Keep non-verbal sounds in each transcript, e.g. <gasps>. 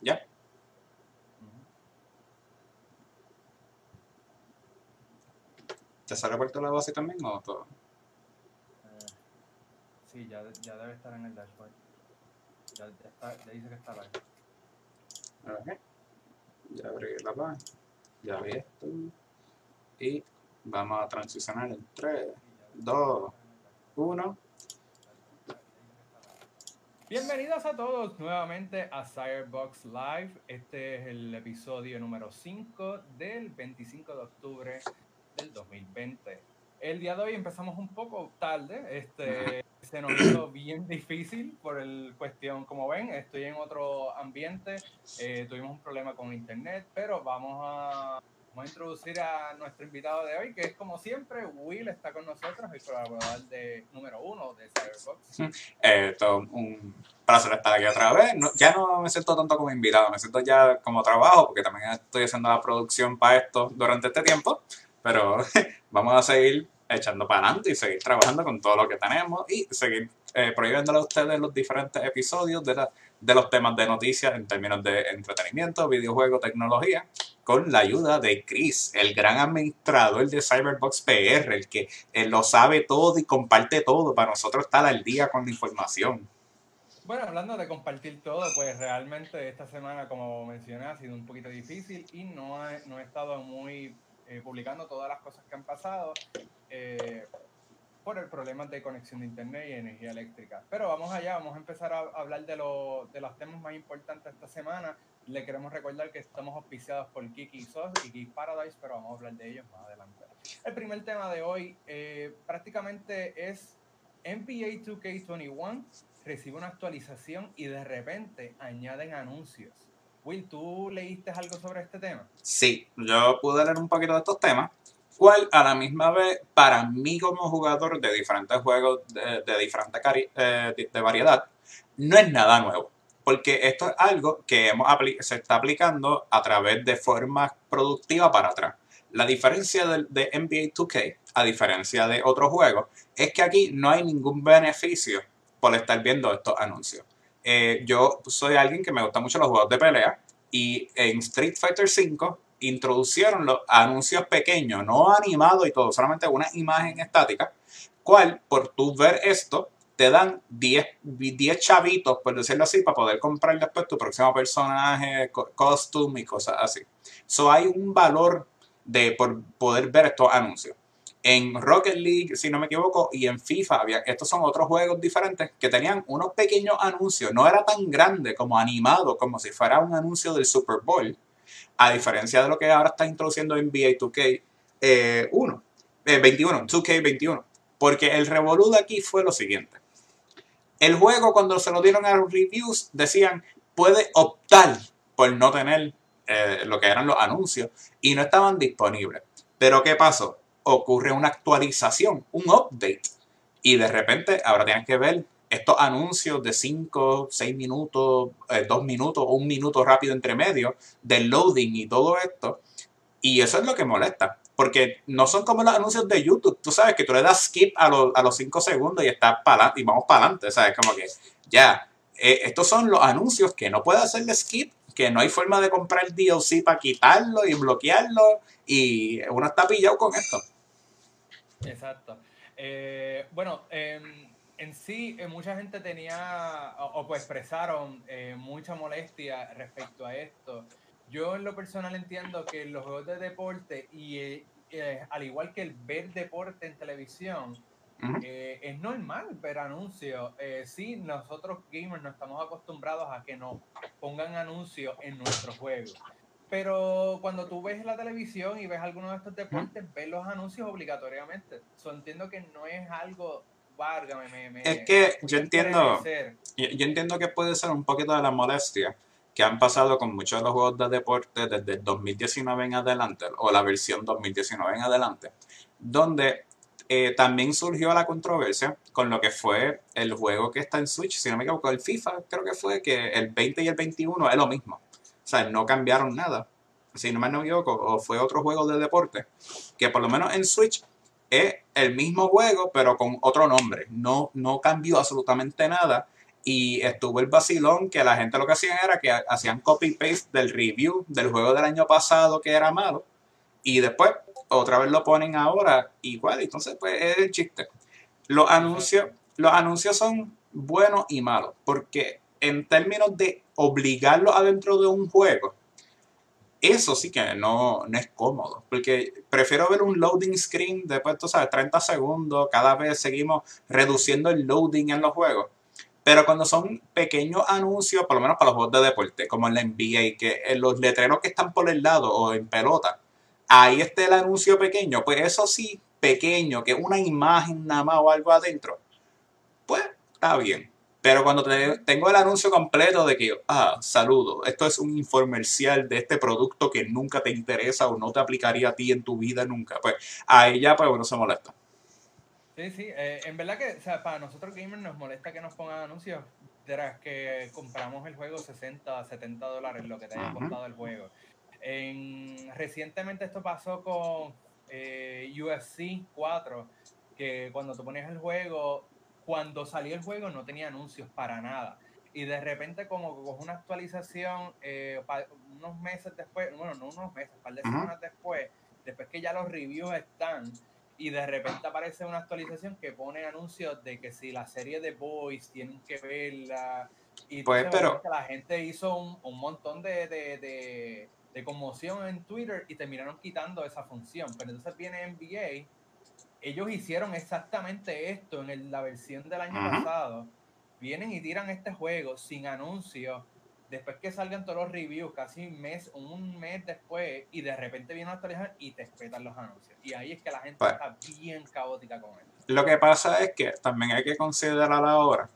¿Ya? ¿Te sale puerto la base también o todo? Eh, sí, ya, ya debe estar en el dashboard. Ya, ya, está, ya dice que está live. Ok. Ya abrí la página. Ya vi esto. Y vamos a transicionar en 3, 2, 1. Bienvenidos a todos nuevamente a Cirebox Live. Este es el episodio número 5 del 25 de octubre del 2020. El día de hoy empezamos un poco tarde. Este se nos hizo bien difícil por el cuestión, como ven, estoy en otro ambiente. eh, tuvimos un problema con internet, pero vamos a, vamos a introducir a nuestro invitado de hoy, que es como siempre, Will está con nosotros, el colaborador de número uno de Cyberbox. Eh, un placer estar aquí otra vez. No- ya no me siento tanto como invitado, me siento ya como trabajo, porque también estoy haciendo la producción para esto durante este tiempo. Pero <laughs> vamos a seguir echando para adelante y seguir trabajando con todo lo que tenemos y seguir eh, prohibiéndole a ustedes los diferentes episodios de, la- de los temas de noticias en términos de entretenimiento, videojuegos, tecnología, con la ayuda de Chris, el gran administrador de Cyberbox PR, el que eh, lo sabe todo y comparte todo para nosotros estar al día con la información. Bueno, hablando de compartir todo, pues realmente esta semana, como mencioné, ha sido un poquito difícil y no he, no he estado muy eh, publicando todas las cosas que han pasado eh, por el problema de conexión de internet y energía eléctrica. Pero vamos allá, vamos a empezar a hablar de, lo- de los temas más importantes esta semana. Le queremos recordar que estamos auspiciados por Kiki Sos y Geek Paradise, pero vamos a hablar de ellos más adelante. El primer tema de hoy eh, prácticamente es NBA 2K21 recibe una actualización y de repente añaden anuncios. Will, ¿tú leíste algo sobre este tema? Sí, yo pude leer un poquito de estos temas, cual a la misma vez, para mí como jugador de diferentes juegos de, de diferente eh, de, variedad, no es nada nuevo. Porque esto es algo que hemos se está aplicando a través de formas productivas para atrás. La diferencia de, NBA 2K, a diferencia de otros juegos, es que aquí no hay ningún beneficio por estar viendo estos anuncios. Eh, yo soy alguien que me gusta mucho los juegos de pelea y en Street Fighter V introducieron los anuncios pequeños, no animados y todo, solamente una imagen estática, cual por tú ver esto te dan 10, 10 chavitos, por decirlo así, para poder comprar después tu próximo personaje, co- costume y cosas así. So hay un valor de por poder ver estos anuncios. En Rocket League, si no me equivoco, y en FIFA, había, estos son otros juegos diferentes que tenían unos pequeños anuncios. No era tan grande como animado, como si fuera un anuncio del Super Bowl. A diferencia de lo que ahora está introduciendo NBA 2K 1, eh, 21, 2K21. Porque el revolú aquí fue lo siguiente. El juego, cuando se lo dieron a los reviews, decían, puede optar por no tener eh, lo que eran los anuncios y no estaban disponibles. Pero ¿qué pasó? Ocurre una actualización, un update. Y de repente ahora tienes que ver estos anuncios de 5, 6 minutos, 2 minutos o un minuto rápido entre medio, del loading y todo esto. Y eso es lo que molesta. Porque no son como los anuncios de YouTube. Tú sabes que tú le das skip a, los- a los 5 segundos y estás para y vamos para adelante. ¿Sabes? Como que ya. eh, estos son los anuncios que no puede hacerle skip, que no hay forma de comprar DLC para quitarlo y bloquearlo. Y uno está pillado con esto. Exacto. Eh, bueno, em, en sí, eh, mucha gente tenía, o, o pues expresaron eh, mucha molestia respecto a esto. Yo en lo personal entiendo que los juegos de deporte y eh, al igual que el ver deporte en televisión, es normal ver anuncios. Sí, nosotros gamers no estamos acostumbrados a que nos pongan anuncios en nuestros juegos. Pero cuando tú ves la televisión y ves alguno de estos deportes, ves los anuncios obligatoriamente. So, entiendo que no es algo, válgame, me, me- Es que yo me entiendo-. Yo, yo entiendo que puede ser un poquito de la molestia que han pasado con muchos de los juegos de deporte desde el 2019 en adelante, o la versión 2019 en adelante, donde eh, también surgió la controversia con lo que fue el juego que está en Switch, si no me equivoco, el FIFA, creo que fue que el 20 y el 21 es lo mismo. O sea, no cambiaron nada. Si no me equivoco, o fue otro juego de deporte, que por lo menos en Switch es el mismo juego, pero con otro nombre. No, no cambió absolutamente nada Y estuvo el vacilón que la gente lo que hacían era que hacían copy-paste del review del juego del año pasado que era malo. Y después otra vez lo ponen ahora igual. Entonces, pues es el chiste. Los anuncios, los anuncios son buenos y malos. Porque en términos de obligarlo adentro de un juego, eso sí que no, no, es cómodo, porque prefiero ver un loading screen después, tú sabes, 30 segundos, cada vez seguimos reduciendo el loading en los juegos. Pero cuando son pequeños anuncios, por lo menos para los juegos de deporte, como en la NBA, que en los letreros que están por el lado o en pelota, ahí está el anuncio pequeño, pues eso sí, pequeño, que una imagen nada más o algo adentro, pues está bien. Pero cuando tengo el anuncio completo de que, ah, saludo, esto es un infomercial de este producto que nunca te interesa o no te aplicaría a ti en tu vida nunca, pues ahí ya pues uno se molesta. Sí, sí, eh, en verdad que, o sea, para nosotros gamers nos molesta que nos pongan anuncios tras que compramos el juego 60, 70 dólares, lo que te haya costado el juego. En, recientemente esto pasó con eh, UFC 4, que cuando tú ponías el juego cuando salió el juego no tenía anuncios para nada. Y de repente como con una actualización eh, unos meses después, bueno, no unos meses, un par de semanas después, después que ya los reviews están, y de repente aparece una actualización que pone anuncios de que si la serie de Boys tienen que verla. Y pues, pero... la gente hizo un, un montón de, de, de, de, conmoción en Twitter y terminaron quitando esa función. Pero entonces viene NBA ellos hicieron exactamente esto en la versión del año pasado. Vienen y tiran este juego sin anuncio. Después que salgan todos los reviews, casi un mes, un mes después, y de repente viene a actualizar y te respetan los anuncios. Y ahí es que la gente pues está bien caótica con esto. Lo que pasa es que también hay que considerar ahora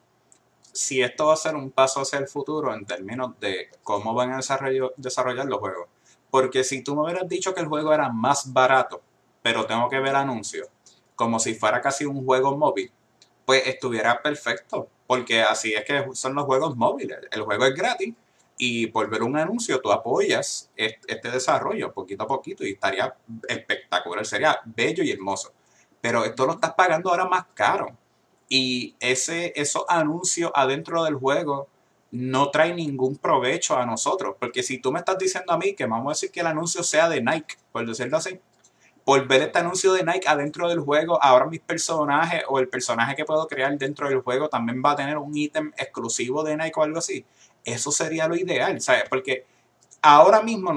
si esto va a ser un paso hacia el futuro en términos de cómo van a desarrollar los juegos. Porque si tú me hubieras dicho que el juego era más barato, pero tengo que ver anuncios, como si fuera casi un juego móvil, pues estuviera perfecto, porque así es que son los juegos móviles. El juego es gratis y por ver un anuncio tú apoyas este desarrollo poquito a poquito y estaría espectacular, sería bello y hermoso. Pero esto lo estás pagando ahora más caro. Y ese, esos anuncios adentro del juego no trae ningún provecho a nosotros. Porque si tú me estás diciendo a mí que vamos a decir que el anuncio sea de Nike, por decirlo así, por ver este anuncio de Nike adentro del juego, ahora mis personajes o el personaje que puedo crear dentro del juego también va a tener un ítem exclusivo de Nike o algo así. Eso sería lo ideal, ¿sabes? Porque ahora mismo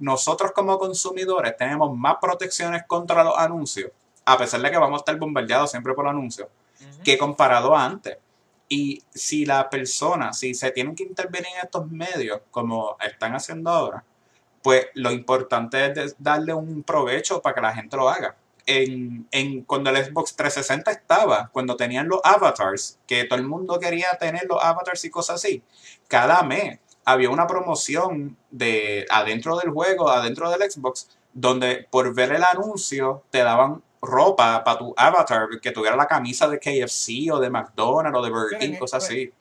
nosotros como consumidores tenemos más protecciones contra los anuncios, a pesar de que vamos a estar bombardeados siempre por anuncios, que comparado a antes. Y si la persona, si se tienen que intervenir en estos medios, como están haciendo ahora, pues lo importante es darle un provecho para que la gente lo haga. En, en, cuando el Xbox 360 estaba, cuando tenían los avatars, que todo el mundo quería tener los avatars y cosas así, cada mes había una promoción de adentro del juego, adentro del Xbox, donde por ver el anuncio te daban ropa para tu avatar, que tuviera la camisa de KFC o de McDonald's o de Burger King, cosas así.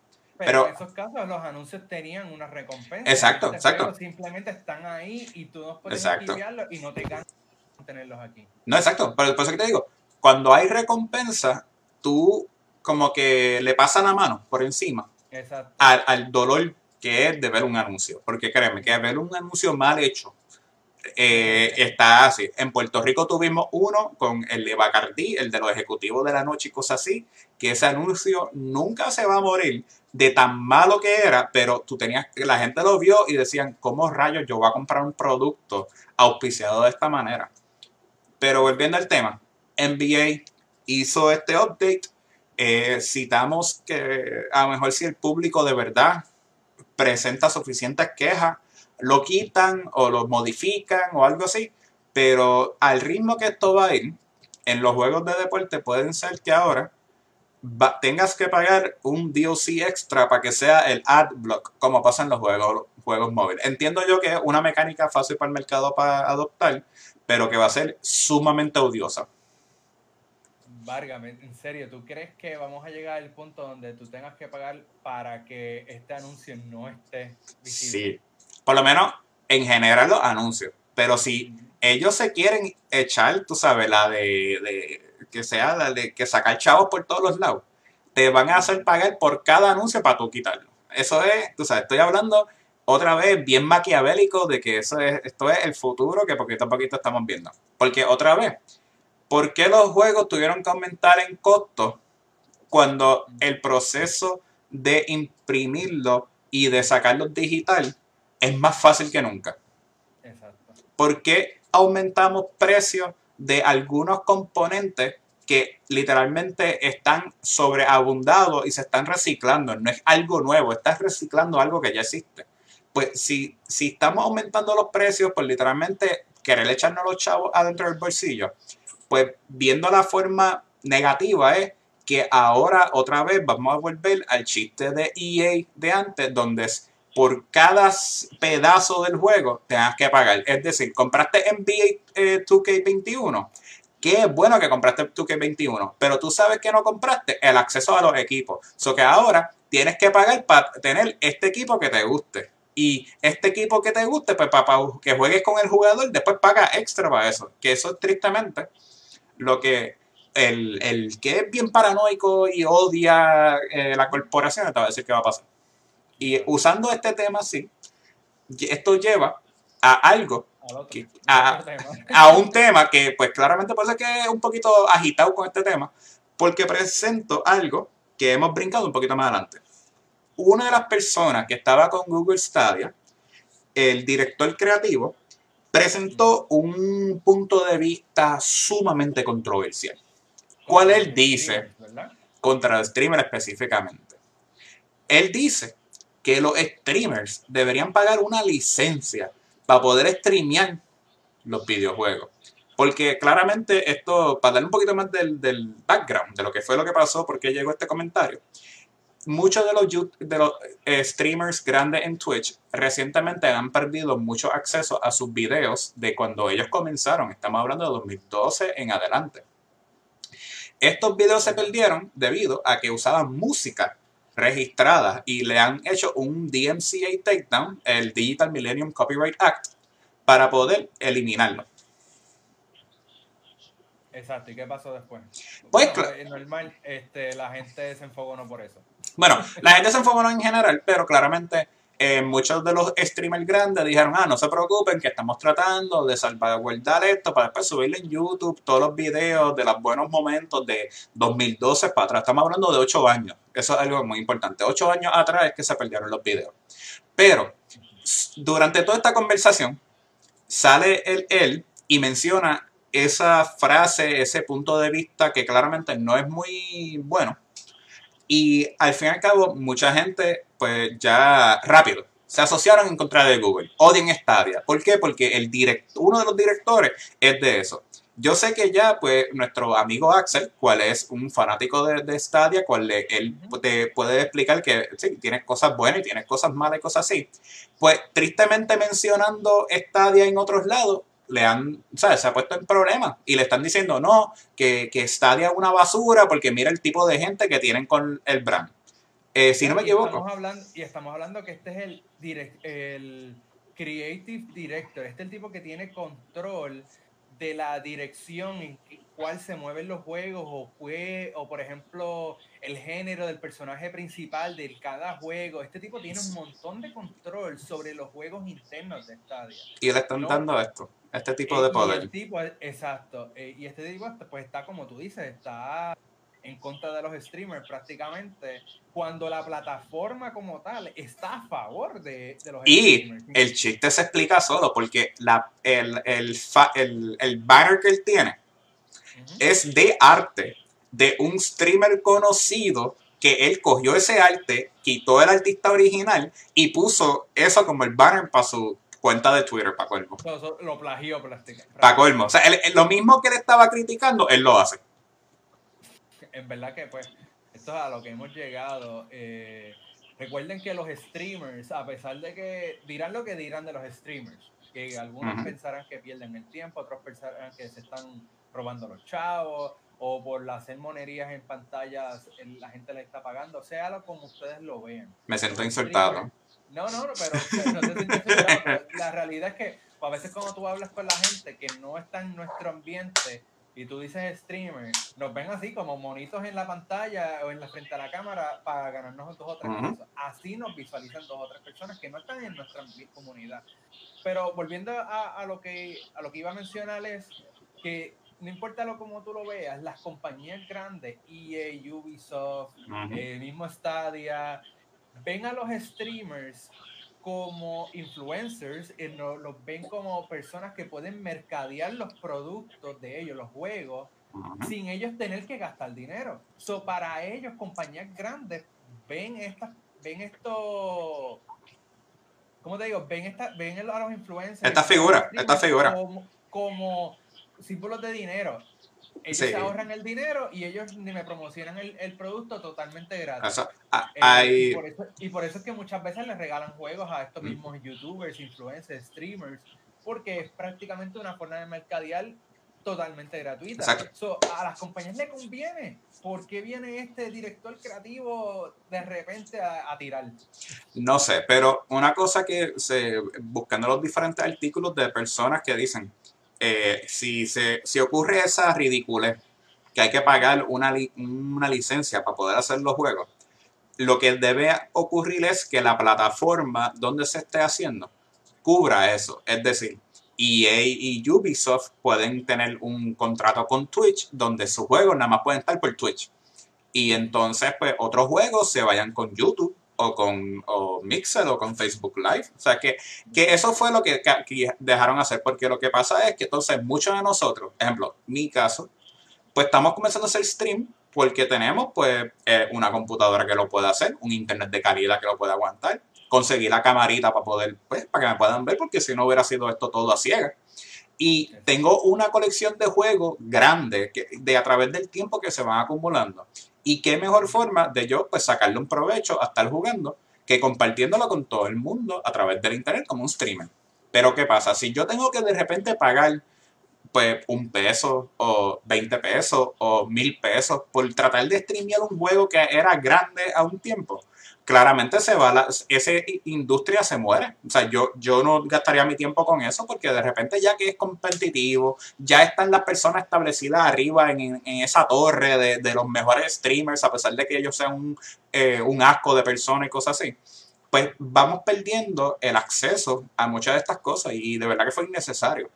Pero, en esos casos los anuncios tenían una recompensa. Exacto, exacto. Simplemente están ahí y tú no puedes y no te ganas tenerlos aquí. No, exacto. Pero por eso que te digo, cuando hay recompensa, tú como que le pasan la mano por encima al, al dolor que es de ver un anuncio. Porque créeme, que ver un anuncio mal hecho eh, está así. En Puerto Rico tuvimos uno con el de Bacardí, el de los ejecutivos de la noche y cosas así, que ese anuncio nunca se va a morir de tan malo que era, pero tú tenías, la gente lo vio y decían, ¿cómo rayos yo voy a comprar un producto auspiciado de esta manera? Pero volviendo al tema, NBA hizo este update. Eh, citamos que a lo mejor si el público de verdad presenta suficientes quejas, lo quitan o lo modifican o algo así, pero al ritmo que esto va a ir, en los juegos de deporte pueden ser que ahora tengas que pagar un DLC extra para que sea el ad block, como pasa en los juegos, juegos móviles. Entiendo yo que es una mecánica fácil para el mercado para adoptar, pero que va a ser sumamente odiosa. Vargas, en serio, ¿tú crees que vamos a llegar al punto donde tú tengas que pagar para que este anuncio no esté visible? Sí, por lo menos en general los anuncios. Pero si ellos se quieren echar, tú sabes, la de, que sea la de que sacar chavos por todos los lados, te van a hacer pagar por cada anuncio para tú quitarlo. Eso es, tú sabes, estoy hablando otra vez bien maquiavélico de que eso es, esto es el futuro que poquito a poquito estamos viendo. Porque otra vez, ¿por qué los juegos tuvieron que aumentar en costo cuando el proceso de imprimirlo y de sacarlo digital es más fácil que nunca? Exacto. ¿Por qué aumentamos precios de algunos componentes que literalmente están sobreabundados y se están reciclando? No es algo nuevo, estás reciclando algo que ya existe. Pues si, si estamos aumentando los precios, pues literalmente querer echarnos los chavos adentro del bolsillo, pues viendo la forma negativa es que ahora otra vez vamos a volver al chiste de EA de antes, donde por cada pedazo del juego tengas que pagar. Es decir, compraste NBA 2K21. Qué bueno que compraste 2K21, pero tú sabes que no compraste el acceso a los equipos. So que ahora tienes que pagar para tener este equipo que te guste. Y este equipo que te guste, pues para, que juegues con el jugador, después paga extra para eso. Que eso es tristemente lo que el, el que es bien paranoico y odia eh, la corporación te va a decir que va a pasar. Y usando este tema, sí, esto lleva a algo, a, <laughs> a, un tema que pues claramente ser que es un poquito agitado con este tema, porque presento algo que hemos brincado un poquito más adelante. Una de las personas que estaba con Google Stadia, el director creativo, presentó un punto de vista sumamente controversial. ¿Cuál él dice? Contra el streamer específicamente. Él dice que los streamers deberían pagar una licencia para poder streamear los videojuegos. Porque claramente esto, para darle un poquito más del, background, de lo que fue lo que pasó, por qué llegó este comentario, muchos de los, de los eh, streamers grandes en Twitch recientemente han perdido mucho acceso a sus videos de cuando ellos comenzaron. Estamos hablando de 2012 en adelante. Estos videos se perdieron debido a que usaban música registrada y le han hecho un DMCA takedown, el Digital Millennium Copyright Act, para poder eliminarlo. Exacto, ¿y qué pasó después? Pues normal, este, la gente se enfocó no por eso. Bueno, la gente se enfocó en general, pero claramente eh, muchos de los streamers grandes dijeron, ah, no se preocupen, que estamos tratando de salvaguardar esto para después subirle en YouTube todos los videos de los buenos momentos de 2012 para atrás. Estamos hablando de 8 años. Eso es algo muy importante. 8 años atrás es que se perdieron los videos. Pero durante toda esta conversación sale el él y menciona esa frase, ese punto de vista que claramente no es muy bueno y al fin y al cabo, mucha gente, pues ya rápido, se asociaron en contra de Google. Odian Stadia. ¿Por qué? Porque el direct, uno de los directores es de eso. Yo sé que ya, pues, nuestro amigo Axel, cual es un fanático de, de Stadia, cual él te puede explicar que sí, tiene cosas buenas y tiene cosas malas y cosas así. Pues, tristemente mencionando Stadia en otros lados, le han, ¿sabes? Se ha puesto en problemas y le están diciendo, no, que, que Stadia es una basura porque mira el tipo de gente que tienen con el brand. Eh, si no me equivoco. Estamos hablando, y estamos hablando que este es el, direct, el creative director, este es el tipo que tiene control de la dirección en cuál se mueven los juegos o, fue, o por ejemplo el género del personaje principal de cada juego. Este tipo tiene un montón de control sobre los juegos internos de Stadia. Y le están dando esto este tipo de poder. exacto. Eh, y este tipo, pues está como tú dices, está en contra de los streamers prácticamente, cuando la plataforma como tal está a favor de, los streamers. Y el chiste se explica solo, porque la, el, el, el, banner que él tiene es de arte, de un streamer conocido que él cogió ese arte, quitó el artista original y puso eso como el banner para su cuenta de Twitter, para colmo. lo plagió Para colmo. O sea, lo mismo que él estaba criticando, él lo hace. En verdad que, pues, esto es a lo que hemos llegado. Eh, recuerden que los streamers, a pesar de que dirán lo que dirán de los streamers, que algunos pensarán que pierden el tiempo, otros pensarán que se están robando los chavos, o por hacer monerías en pantallas la gente le está pagando, sea lo como ustedes lo vean. Me siento insultado. No, no, pero, no te la realidad es que a veces cuando tú hablas con la gente que no está en nuestro ambiente, y tú dices streamer, nos ven así como monitos en la pantalla o en la frente a la cámara para ganarnos dos o tres pesos. Así nos visualizan dos o tres personas que no están en nuestra comunidad. Pero volviendo a, lo, que, a lo que iba a mencionar es que no importa lo como tú lo veas, las compañías grandes, EA, Ubisoft, el mismo Stadia, ven a los streamers como influencers y los ven como personas que pueden mercadear los productos de ellos, los juegos, sin ellos tener que gastar dinero. So, para ellos, compañías grandes ven estas, ven esto, ¿cómo te digo? Ven esta, ven a los influencers. Esta figura, esta figura. Como, como símbolos de dinero. Ellos se ahorran el dinero y ellos ni me promocionan el, el producto totalmente gratis. Ah, eh, y, por eso, y, por eso, es que muchas veces les regalan juegos a estos mismos youtubers, influencers, streamers, porque es prácticamente una forma de mercadear totalmente gratuita. a las compañías le conviene. ¿Por qué viene este director creativo de repente a, a, tirar? No sé, pero una cosa que se, buscando los diferentes artículos de personas que dicen, eh, si, se, si ocurre esa ridícula que hay que pagar una, una licencia para poder hacer los juegos, lo que debe ocurrir es que la plataforma donde se esté haciendo cubra eso. Es decir, EA y Ubisoft pueden tener un contrato con Twitch donde sus juegos nada más pueden estar por Twitch. Y entonces, pues, otros juegos se vayan con YouTube o con o Mixer o con Facebook Live. O sea, que, que eso fue lo que, dejaron hacer, porque lo que pasa es que entonces muchos de nosotros, ejemplo, mi caso, pues estamos comenzando a hacer stream porque tenemos pues eh, una computadora que lo pueda hacer, un internet de calidad que lo pueda aguantar, conseguir la camarita para poder, pues, para que me puedan ver, porque si no hubiera sido esto todo a ciegas. Y tengo una colección de juegos grande que, de a través del tiempo que se van acumulando. Y qué mejor forma de yo pues sacarle un provecho a estar jugando que compartiéndolo con todo el mundo a través del internet como un streamer. Pero ¿qué pasa? Si yo tengo que de repente pagar pues un peso o 20 pesos o mil pesos por tratar de streamear un juego que era grande a un tiempo, claramente se va la, esa industria se muere. O sea, yo, yo no gastaría mi tiempo con eso porque de repente ya que es competitivo, ya están las personas establecidas arriba en, esa torre de, los mejores streamers, a pesar de que ellos sean un, eh, un asco de personas y cosas así. Pues vamos perdiendo el acceso a muchas de estas cosas y de verdad que fue innecesario.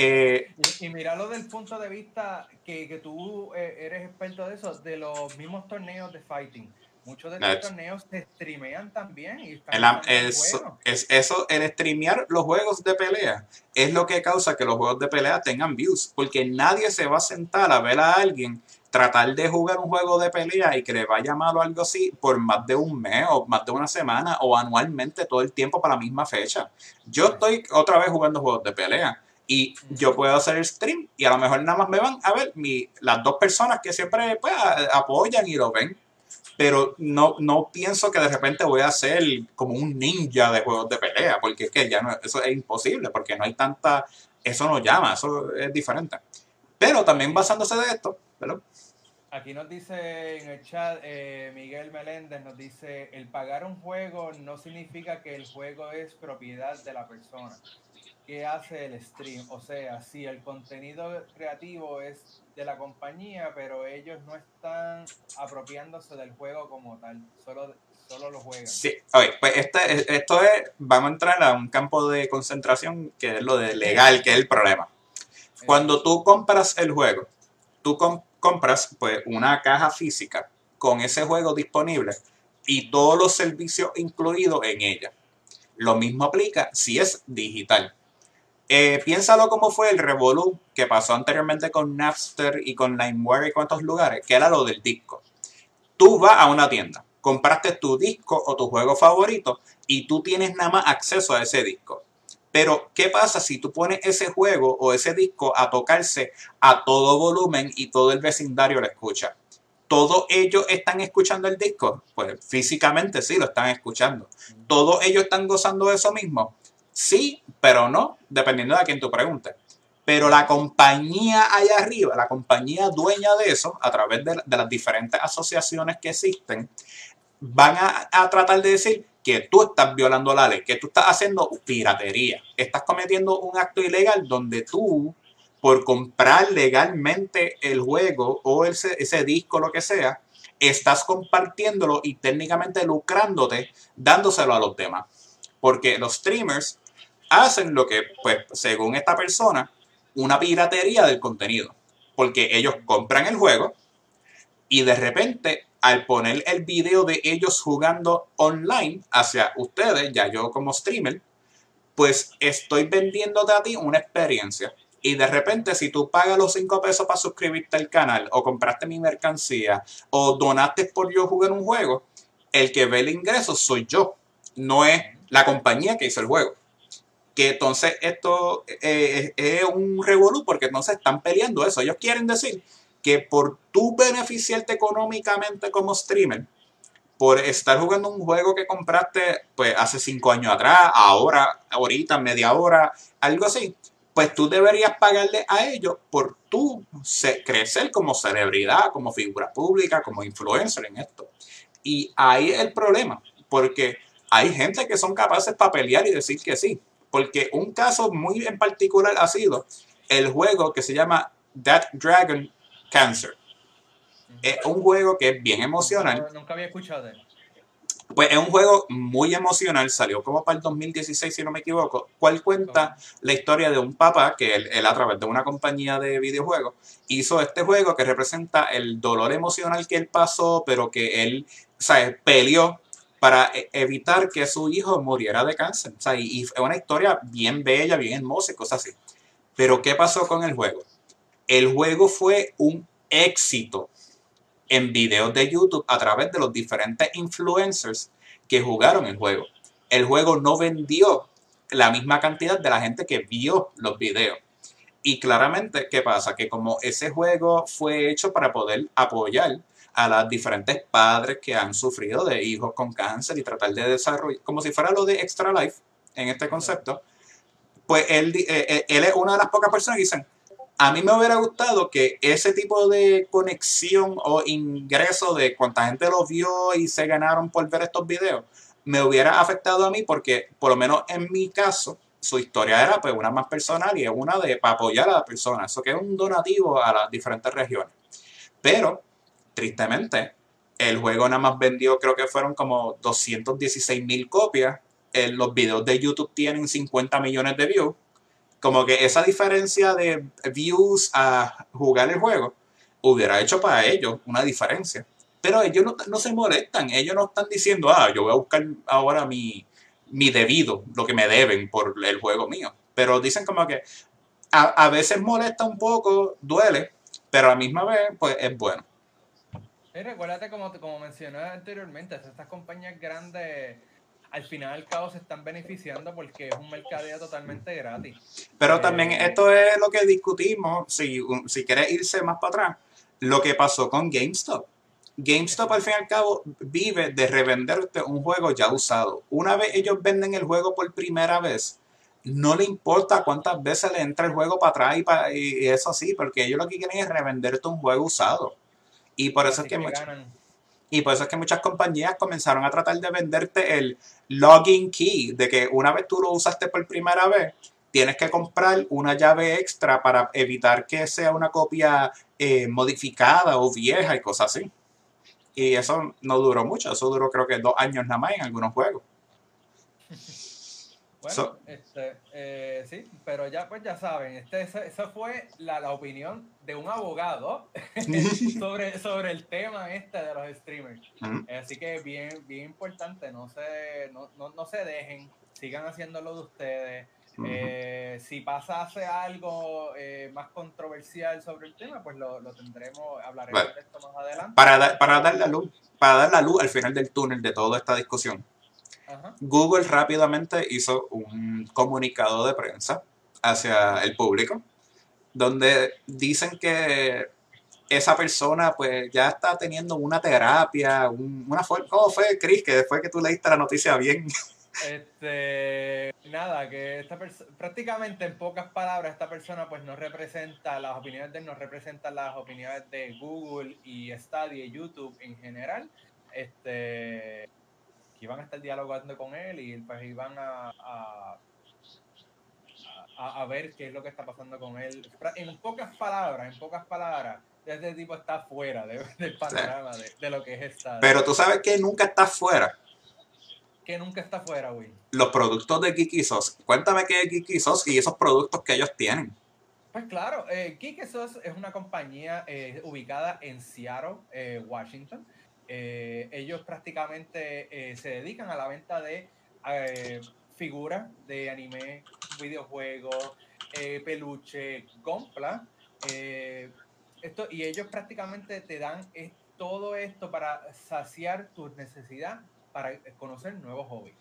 Eh, y, y míralo desde el punto de vista que, que tú eh, eres experto de eso, de los mismos torneos de fighting. Muchos de los torneos se streamean también. Y el, eso, es eso, el streamear los juegos de pelea es lo que causa que los juegos de pelea tengan views. Porque nadie se va a sentar a ver a alguien tratar de jugar un juego de pelea y que le vaya mal o algo así por más de un mes o más de una semana o anualmente todo el tiempo para la misma fecha. Yo estoy otra vez jugando juegos de pelea y yo puedo hacer el stream y a lo mejor nada más me van a ver mi, las dos personas que siempre pues, apoyan y lo ven. Pero no, no pienso que de repente voy a ser como un ninja de juegos de pelea, porque es que ya no, eso es imposible, porque no hay tanta, eso no llama, eso es diferente. Pero también basándose de esto, ¿verdad? Aquí nos dice en el chat, eh, Miguel Meléndez nos dice, el pagar un juego no significa que el juego es propiedad de la persona qué hace el stream. O sea, si el contenido creativo es de la compañía, pero ellos no están apropiándose del juego como tal, solo, solo lo juegan. Sí, oye, pues este, esto es, vamos a entrar a un campo de concentración que es lo de legal, que es el problema. Cuando tú compras el juego, tú compras pues una caja física con ese juego disponible y todos los servicios incluidos en ella. Lo mismo aplica si es digital. Eh, piénsalo como fue el revolú que pasó anteriormente con Napster y con LimeWire y con lugares, que era lo del disco. Tú vas a una tienda, compraste tu disco o tu juego favorito y tú tienes nada más acceso a ese disco. Pero, ¿qué pasa si tú pones ese juego o ese disco a tocarse a todo volumen y todo el vecindario lo escucha? ¿Todos ellos están escuchando el disco? Pues físicamente sí lo están escuchando. ¿Todos ellos están gozando de eso mismo? Sí, pero no, dependiendo de a quién tú preguntes. Pero la compañía allá arriba, la compañía dueña de eso, a través de, las diferentes asociaciones que existen, van a, tratar de decir que tú estás violando la ley, que tú estás haciendo piratería, estás cometiendo un acto ilegal donde tú por comprar legalmente el juego o ese, ese disco, lo que sea, estás compartiéndolo y técnicamente lucrándote dándoselo a los demás. Porque los streamers hacen lo que, pues, según esta persona, una piratería del contenido. Porque ellos compran el juego y de repente, al poner el video de ellos jugando online hacia ustedes, ya yo como streamer, pues estoy vendiéndote a ti una experiencia. Y de repente, si tú pagas los 5 pesos para suscribirte al canal, o compraste mi mercancía, o donaste por yo jugar un juego, el que ve el ingreso soy yo, no es la compañía que hizo el juego. Que entonces esto eh, es un revolú porque entonces están peleando eso. Ellos quieren decir que por tú beneficiarte económicamente como streamer, por estar jugando un juego que compraste pues hace 5 años atrás, ahora, ahorita, media hora, algo así, pues tú deberías pagarle a ellos por tú crecer como celebridad, como figura pública, como influencer en esto. Y ahí es el problema, porque hay gente que son capaces para pelear y decir que sí. Porque un caso muy en particular ha sido el juego que se llama That Dragon Cancer. Es un juego que es bien emocional. nunca había escuchado de él. Pues es un juego muy emocional, salió como para el 2016 si no me equivoco, cual cuenta la historia de un papá que él, a través de una compañía de videojuegos hizo este juego que representa el dolor emocional que él pasó, pero que él o sea, peleó para e, evitar que su hijo muriera de cáncer. O sea, y, es una historia bien bella, bien hermosa y cosas así. Pero ¿qué pasó con el juego? El juego fue un éxito en videos de YouTube a través de los diferentes influencers que jugaron el juego. El juego no vendió la misma cantidad de la gente que vio los videos. Y claramente, ¿qué pasa? Que como ese juego fue hecho para poder apoyar a las diferentes padres que han sufrido de hijos con cáncer y tratar de desarrollar, como si fuera lo de Extra Life en este concepto, pues él, eh, eh, él es una de las pocas personas que dicen, a mí me hubiera gustado que ese tipo de conexión o ingreso de cuánta gente lo vio y se ganaron por ver estos videos, me hubiera afectado a mí porque, por lo menos en mi caso, su historia era pues una más personal y es una de para apoyar a la persona. Eso que es un donativo a las diferentes regiones. Pero, tristemente, el juego nada más vendió, creo que fueron como 216 mil copias. los videos de YouTube tienen 50 millones de views como que esa diferencia de views a jugar el juego hubiera hecho para ellos una diferencia. Pero ellos no, se molestan, ellos no están diciendo, ah, yo voy a buscar ahora mi, mi debido, lo que me deben por el juego mío. Pero dicen como que a, veces molesta un poco, duele, pero a la misma vez, pues es bueno. Y recuérdate, como, como mencioné anteriormente, estas compañías grandes al final al cabo se están beneficiando porque es un mercadeo totalmente gratis. Pero también eh, esto es lo que discutimos, si, si quieres irse más para atrás, lo que pasó con GameStop. GameStop al fin y al cabo vive de revenderte un juego ya usado. Una vez ellos venden el juego por primera vez, no le importa cuántas veces le entra el juego para atrás y, para, y eso así, porque ellos lo que quieren es revenderte un juego usado. Y por eso es que, y por eso es que muchas compañías comenzaron a tratar de venderte el login key, de que una vez tú lo usaste por primera vez, tienes que comprar una llave extra para evitar que sea una copia eh, modificada o vieja y cosas así. Y eso no duró mucho, eso duró creo que dos años nada más en algunos juegos. <laughs> Bueno, este, eh, sí, pero ya pues ya saben, este, esa fue la, la, opinión de un abogado <laughs> sobre, sobre el tema este de los streamers. Así que bien, bien importante, no se, no, no, no se dejen, sigan haciéndolo de ustedes. Eh, si pasase algo eh, más controversial sobre el tema, pues lo, lo tendremos, hablaremos de esto más adelante. Para, para dar la luz, para dar la luz al final del túnel de toda esta discusión Google rápidamente hizo un comunicado de prensa hacia el público donde dicen que esa persona pues ya está teniendo una terapia, una forma... ¿Cómo fue, Chris? Que después que tú leíste la noticia bien... <laughs> Este, nada, que esta prácticamente en pocas palabras esta persona pues no representa, las opiniones de él no representan las opiniones de Google y Stadia y YouTube en general. Este, iban a estar dialogando con él y pues iban a, a, ver qué es lo que está pasando con él. En pocas palabras, en pocas palabras, este tipo está fuera del panorama de, lo que es esta. Pero tú sabes que nunca está fuera. Que nunca está fuera, Will. Los productos de Kiki Sos. Cuéntame qué es Kiki Sos y esos productos que ellos tienen. Pues claro, eh, Kiki Sos es una compañía eh, ubicada en Seattle, eh, Washington. Eh, ellos prácticamente se dedican a la venta de figuras de anime, videojuegos, peluche, compra. esto, y ellos prácticamente te dan todo esto para saciar tu necesidad para conocer nuevos hobbies.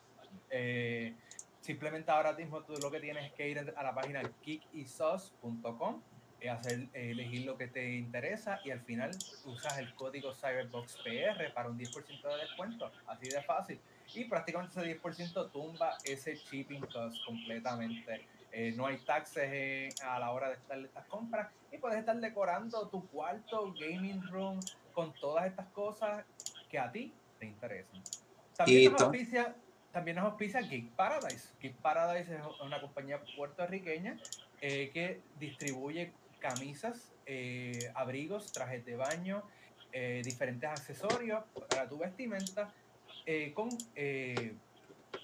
Simplemente ahora mismo tú lo que tienes es que ir a la página kickisos.com, eh, hacer, eh, elegir lo que te interesa y al final usas el código CyberboxPR para un 10% de descuento. Así de fácil. Y prácticamente ese 10% tumba ese shipping cost completamente. Eh, no hay taxes a la hora de estar estas compras y puedes estar decorando tu cuarto, gaming room, con todas estas cosas que a ti te interesan. También nos auspicia también nos auspicia Geek Paradise. Geek Paradise es una compañía puertorriqueña eh, que distribuye camisas, eh, abrigos, trajes de baño, eh, diferentes accesorios para tu vestimenta con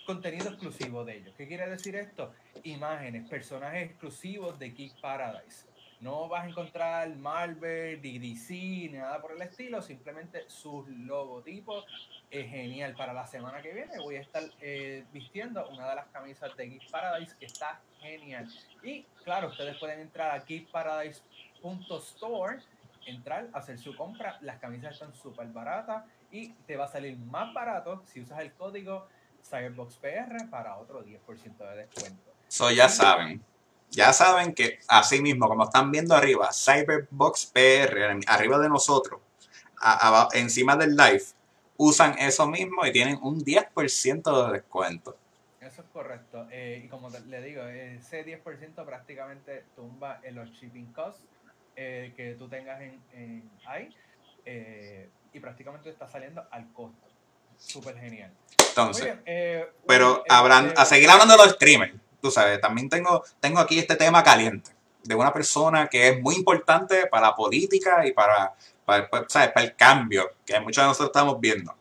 contenido exclusivo de ellos. ¿Qué quiere decir esto? Imágenes, personajes exclusivos de Geek Paradise. No vas a encontrar Marvel, DC, nada por el estilo, simplemente sus logotipos. Es genial. Para la semana que viene voy a estar eh, vistiendo una de las camisas de Geek Paradise que está genial. Y claro, ustedes pueden entrar a geekparadise.store, entrar, hacer su compra. Las camisas están súper baratas y te va a salir más barato si usas el código CyberboxPR para otro 10% de descuento. Eso ya saben ya saben que así mismo, como están viendo arriba, Cyberbox PR, arriba de nosotros, encima del live, usan eso mismo y tienen un 10% de descuento. Eso es correcto. Eh, y como le digo, ese 10% prácticamente tumba en los shipping costs eh, que tú tengas en, ahí eh, y prácticamente está saliendo al costo. Súper genial. Entonces, pero habrán, a seguir hablando de los streamers tú sabes, también tengo, tengo aquí este tema caliente de una persona que es muy importante para la política y para, para, ¿sabes? para el cambio que muchos de nosotros estamos viendo.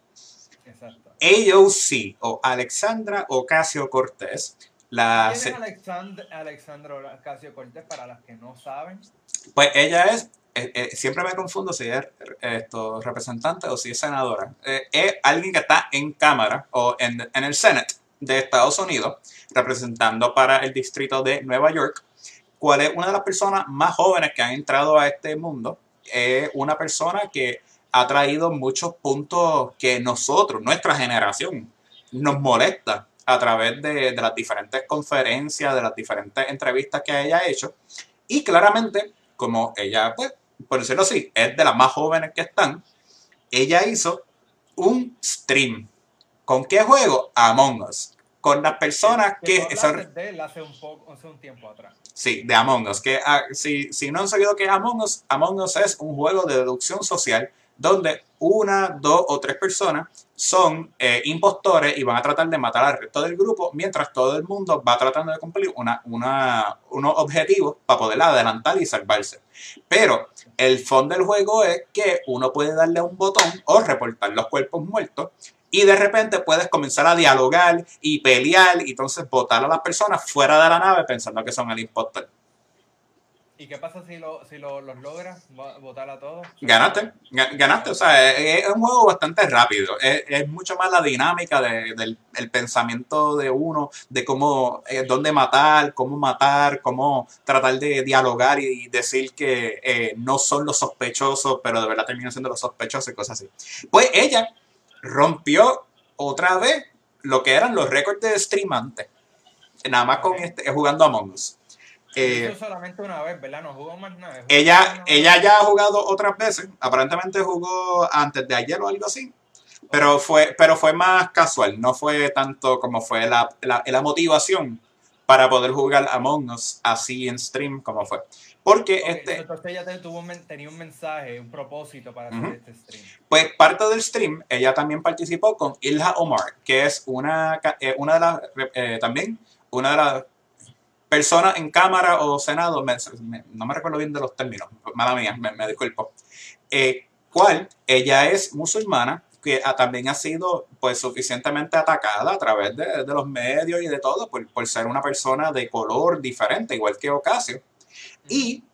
Exacto. AOC o Alexandra Ocasio Cortés. La ¿Quién es Alexandra Ocasio Cortés para las que no saben? Pues ella es eh, eh, siempre me confundo si es esto, representante o si es senadora. Eh, es alguien que está en Cámara o en, en el Senate de Estados Unidos, representando para el distrito de Nueva York, cuál es una de las personas más jóvenes que han entrado a este mundo. Es una persona que ha traído muchos puntos que nosotros, nuestra generación, nos molesta a través de, las diferentes conferencias, de las diferentes entrevistas que ella ha hecho. Y claramente, como ella, pues, por decirlo así, es de las más jóvenes que están, ella hizo un stream ¿Con qué juego? Among Us. Con las personas que... son, de él hace un, poco, hace un tiempo atrás. Sí, de Among Us. Que, ah, si, si no han sabido que Among Us, Among Us es un juego de deducción social donde una, dos o tres personas son eh, impostores y van a tratar de matar al resto del grupo mientras todo el mundo va tratando de cumplir una, una, unos objetivos para poder adelantar y salvarse. Pero el fondo del juego es que uno puede darle un botón o reportar los cuerpos muertos y de repente puedes comenzar a dialogar y pelear y entonces votar a las personas fuera de la nave pensando que son el impostor. ¿Y qué pasa si, lo, si lo, los logras votar a todos? Ganaste, ganaste, o sea, es, un juego bastante rápido, es, mucho más la dinámica del el pensamiento de uno, de cómo, eh, dónde matar, cómo matar, cómo tratar de dialogar y decir que eh, no son los sospechosos, pero de verdad terminan siendo los sospechosos y cosas así. Pues ella rompió otra vez lo que eran los récords de stream antes. Nada más con este, jugando Among Us. Eh, solamente una vez, ¿verdad? No jugó más nada. ella, ella ya ha jugado otras veces. Aparentemente jugó antes de ayer o algo así. Pero fue, pero fue más casual. No fue tanto como fue la, la, la motivación para poder jugar Among Us así en stream como fue. Porque este. Entonces ella tuvo, tenía un mensaje, un propósito para hacer este stream. Pues parte del stream, ella también participó con Ilha Omar, que es una, eh, una de las. Eh, también una de las persona en Cámara o Senado, no me recuerdo bien de los términos, mala mía, me, disculpo, eh, cual ella es musulmana, que también ha sido pues suficientemente atacada a través de, los medios y de todo por, por, ser una persona de color diferente, igual que Ocasio. Y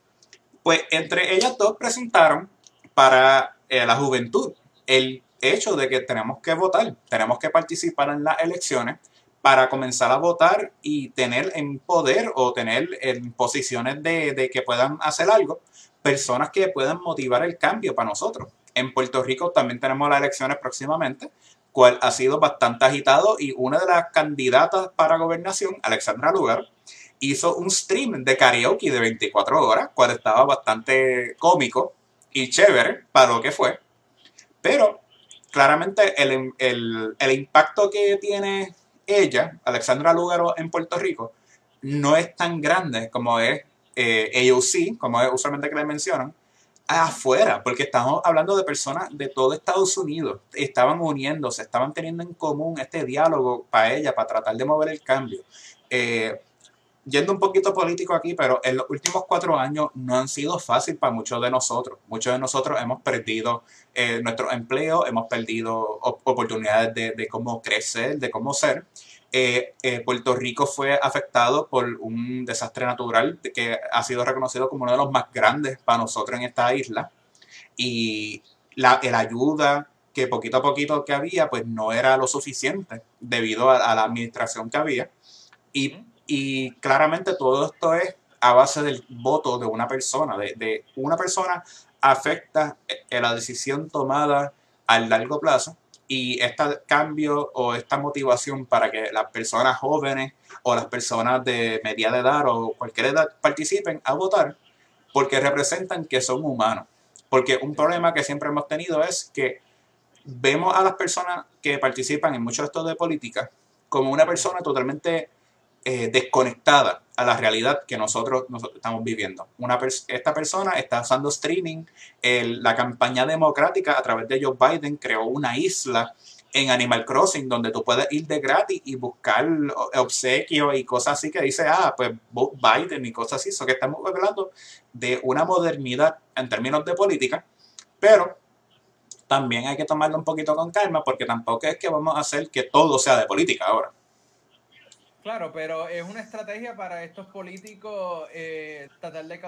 pues entre ellas dos presentaron para eh, la juventud el hecho de que tenemos que votar, tenemos que participar en las elecciones para comenzar a votar y tener en poder o tener en posiciones de, de que puedan hacer algo personas que puedan motivar el cambio para nosotros. En Puerto Rico también tenemos las elecciones próximamente, cual ha sido bastante agitado y una de las candidatas para gobernación, Alexandra Lugar, hizo un stream de karaoke de 24 horas, cual estaba bastante cómico y chévere para lo que fue. Pero claramente el, el impacto que tiene ella, Alexandra Lugaro, en Puerto Rico, no es tan grande como es eh, AOC, como es usualmente que le mencionan, afuera, porque estamos hablando de personas de todo Estados Unidos, estaban uniéndose, estaban teniendo en común este diálogo para ella, para tratar de mover el cambio. Eh, yendo un poquito político aquí, pero en los últimos cuatro años no han sido fácil para muchos de nosotros. Muchos de nosotros hemos perdido eh, nuestro empleo, hemos perdido oportunidades de, de, cómo crecer, de cómo ser. Eh, eh, Puerto Rico fue afectado por un desastre natural que ha sido reconocido como uno de los más grandes para nosotros en esta isla. Y la, ayuda que poquito a poquito que había, pues no era lo suficiente debido a, la administración que había. Y, y, claramente todo esto es a base del voto de una persona, de, de una persona afecta la decisión tomada a largo plazo y este cambio o esta motivación para que las personas jóvenes o las personas de media edad o cualquier edad participen a votar porque representan que son humanos. Porque un problema que siempre hemos tenido es que vemos a las personas que participan en muchos estos de política como una persona totalmente eh, desconectada a la realidad que nosotros, estamos viviendo. Una esta persona está usando streaming, la campaña democrática a través de Joe Biden creó una isla en Animal Crossing donde tú puedes ir de gratis y buscar obsequios y cosas así que dice, ah, pues Biden y cosas así. Eso que estamos hablando de una modernidad en términos de política, pero también hay que tomarlo un poquito con calma porque tampoco es que vamos a hacer que todo sea de política ahora. Claro, pero es una estrategia para estos políticos eh, tratar de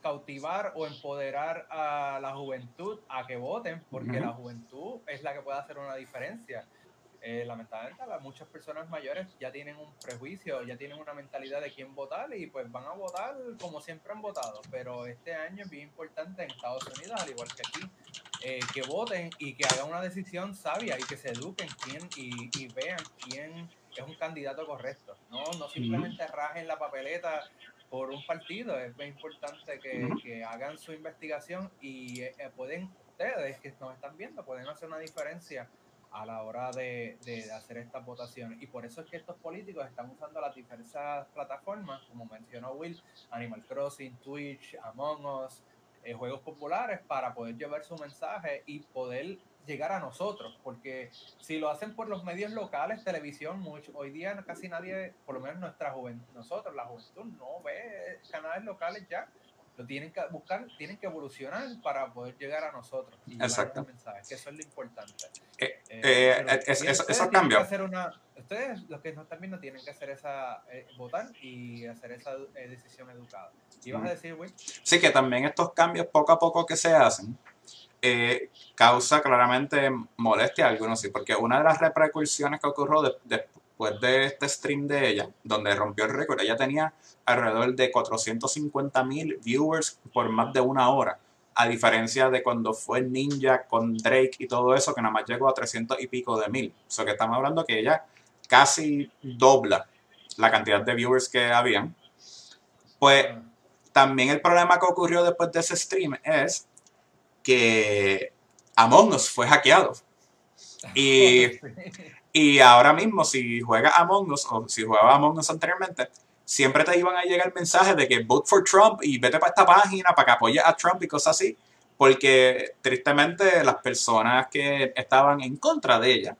cautivar o empoderar a la juventud a que voten, porque la juventud es la que puede hacer una diferencia. Eh, lamentablemente muchas personas mayores ya tienen un prejuicio, ya tienen una mentalidad de quién votar y pues van a votar como siempre han votado. Pero este año es bien importante en Estados Unidos, al igual que aquí, eh, que voten y que hagan una decisión sabia y que se eduquen quién y, y vean quién es un candidato correcto. No, no simplemente rajen la papeleta por un partido. Es muy importante que, hagan su investigación y eh, pueden, ustedes que nos están viendo, pueden hacer una diferencia a la hora de, hacer estas votaciones. Y por eso es que estos políticos están usando las diversas plataformas, como mencionó Will, Animal Crossing, Twitch, Among Us, eh, juegos populares, para poder llevar su mensaje y poder llegar a nosotros, porque si lo hacen por los medios locales, televisión, mucho, hoy día casi nadie, por lo menos nuestra juventud, nosotros, la juventud, no ve canales locales ya, lo tienen que buscar, tienen que evolucionar para poder llegar a nosotros y Exacto. mensajes, que eso es lo importante. Eh, eh, eh eso, cambia. ustedes, los que nos están viendo, tienen que hacer esa, eh, votar y hacer esa decisión educada. ¿Y vas a decir? Sí, que también estos cambios poco a poco que se hacen, eh, causa claramente molestia a algunos, sí, porque una de las repercusiones que ocurrió después de este stream de ella, donde rompió el récord, ella tenía alrededor de 450 mil viewers por más de una hora, a diferencia de cuando fue Ninja con Drake y todo eso, que nada más llegó a 300 y pico de mil. O que estamos hablando que ella casi dobla la cantidad de viewers que habían. Pues también el problema que ocurrió después de ese stream es que Among Us fue hackeado. <laughs> Y, y ahora mismo, si juegas Among Us o si jugaba Among Us anteriormente, siempre te iban a llegar mensajes de que vote for Trump y vete para esta página para que apoyes a Trump y cosas así. Porque tristemente las personas que estaban en contra de ella,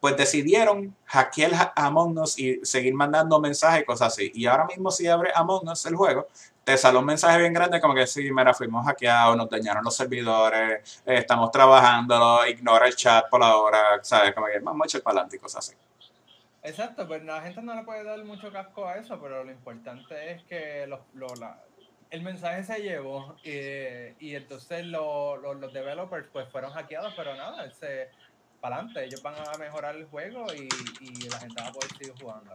pues decidieron hackear Among Us y seguir mandando mensajes y cosas así. Y ahora mismo si abre Among Us el juego, te sale un mensaje bien grande como que sí, mira, fuimos hackeados, nos dañaron los servidores, eh, estamos trabajando, ignora el chat por la hora, ¿sabes? Como que vamos a echar para adelante y cosas así. Exacto, pues la gente no le puede dar mucho casco a eso, pero lo importante es que los, el mensaje se llevó y entonces los developers pues fueron hackeados, pero nada, se para adelante. Ellos van a mejorar el juego y, la gente va a poder seguir jugando.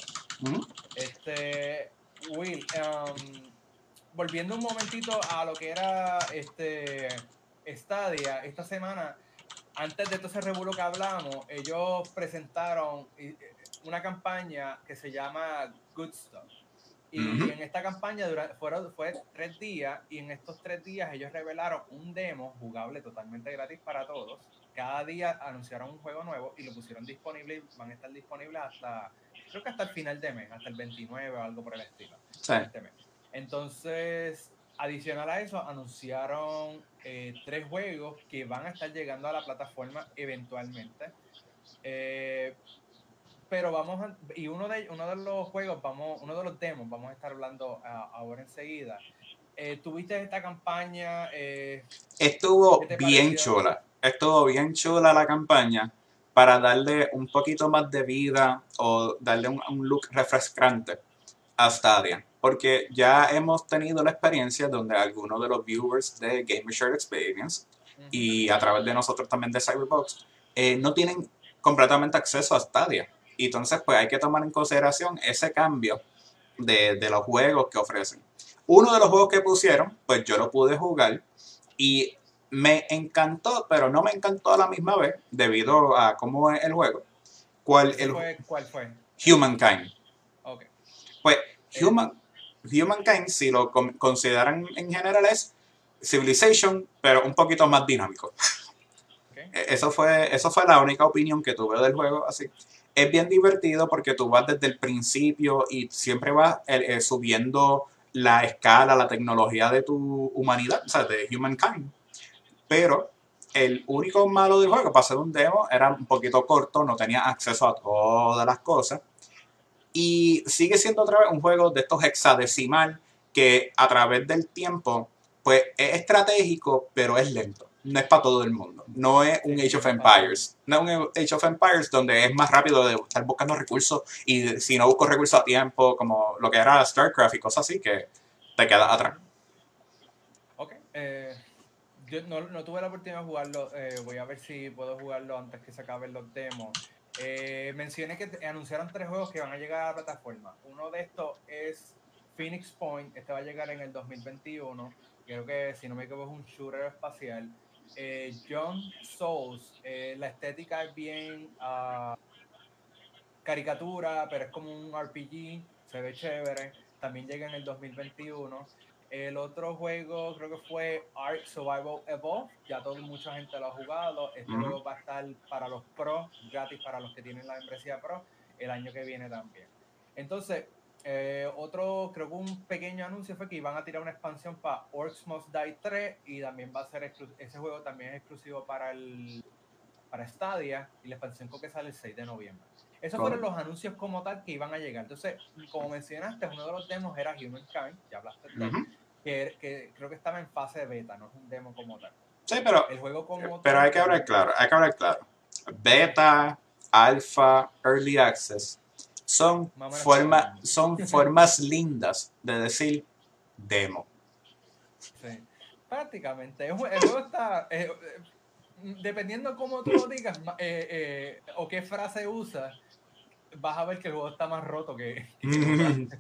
Este, Will, um, volviendo un momentito a lo que era este Stadia, esta semana, antes de todo ese revuelo que hablamos, ellos presentaron eh, una campaña que se llama Good Stuff. Y, en esta campaña fueron, fue tres días y en estos tres días ellos revelaron un demo jugable totalmente gratis para todos cada día anunciaron un juego nuevo y lo pusieron disponible van a estar disponibles hasta, creo que hasta el final de mes, hasta el 29 o algo por el estilo. Este Entonces, adicional a eso, anunciaron eh, tres juegos que van a estar llegando a la plataforma eventualmente. Eh, pero vamos a, y uno de uno de los juegos vamos uno de los demos vamos a estar hablando ahora enseguida. Eh, tuviste esta campaña estuvo bien chula estuvo bien chula la campaña para darle un poquito más de vida o darle un, look refrescante a Stadia. Porque ya hemos tenido la experiencia donde algunos de los viewers de Gamer Share Experience y a través de nosotros también de Cyberbox eh, no tienen completamente acceso a Stadia. Y entonces pues hay que tomar en consideración ese cambio de, de los juegos que ofrecen. Uno de los juegos que pusieron, pues yo lo pude jugar y me encantó, pero no me encantó a la misma vez debido a cómo es el juego. ¿Cuál, el, fue, ¿cuál fue? Humankind. Pues Human, Humankind, si lo consideran en general, es Civilization, pero un poquito más dinámico. E-, eso, fue, eso fue la única opinión que tuve del juego. Así. Es bien divertido porque tú vas desde el principio y siempre vas eh, eh, subiendo la escala, la tecnología de tu humanidad, o sea, de Humankind. Pero el único malo del juego, para hacer un demo, era un poquito corto, no tenía acceso a todas las cosas. Y sigue siendo otra vez un juego de estos hexadecimal que a través del tiempo, pues es estratégico, pero es lento. No es para todo el mundo. No es un Age of Empires. No es un Age of Empires donde es más rápido de estar buscando recursos y si no busco recursos a tiempo, como lo que era StarCraft y cosas así, que te quedas atrás. Ok. Eh, yo no, tuve la oportunidad de jugarlo. Eh, voy a ver si puedo jugarlo antes que se acaben los demos. Eh, mencioné que anunciaron tres juegos que van a llegar a la plataforma. Uno de estos es Phoenix Point. Este va a llegar en el 2021. Creo que, si no me equivoco, es un shooter espacial. Eh, John Souls. Eh, la estética es bien uh, caricatura, pero es como un RPG. Se ve chévere. También llega en el 2021. El otro juego creo que fue Ark Survival Evolved. Ya todo, mucha gente lo ha jugado. Este juego va a estar para los pros, gratis para los que tienen la membresía pro, el año que viene también. Entonces, eh, otro, creo que un pequeño anuncio fue que iban a tirar una expansión para Orcs Must Die 3 y también va a ser ese juego también es exclusivo para el para Stadia y la expansión creo que sale el 6 de noviembre. Esos fueron los anuncios como tal que iban a llegar. Entonces, como mencionaste, uno de los demos era Humankind, ya hablaste de que, que, creo que estaba en fase beta, no es un demo como tal. Sí, pero, el juego como pero hay que hablar claro, hay que hablar claro. Beta, alfa, early access son, forma, son formas lindas de decir demo. Sí, prácticamente. El juego está, eh, eh, dependiendo cómo tú lo digas eh, o qué frase usas, vas a ver que el juego está más roto que, <laughs>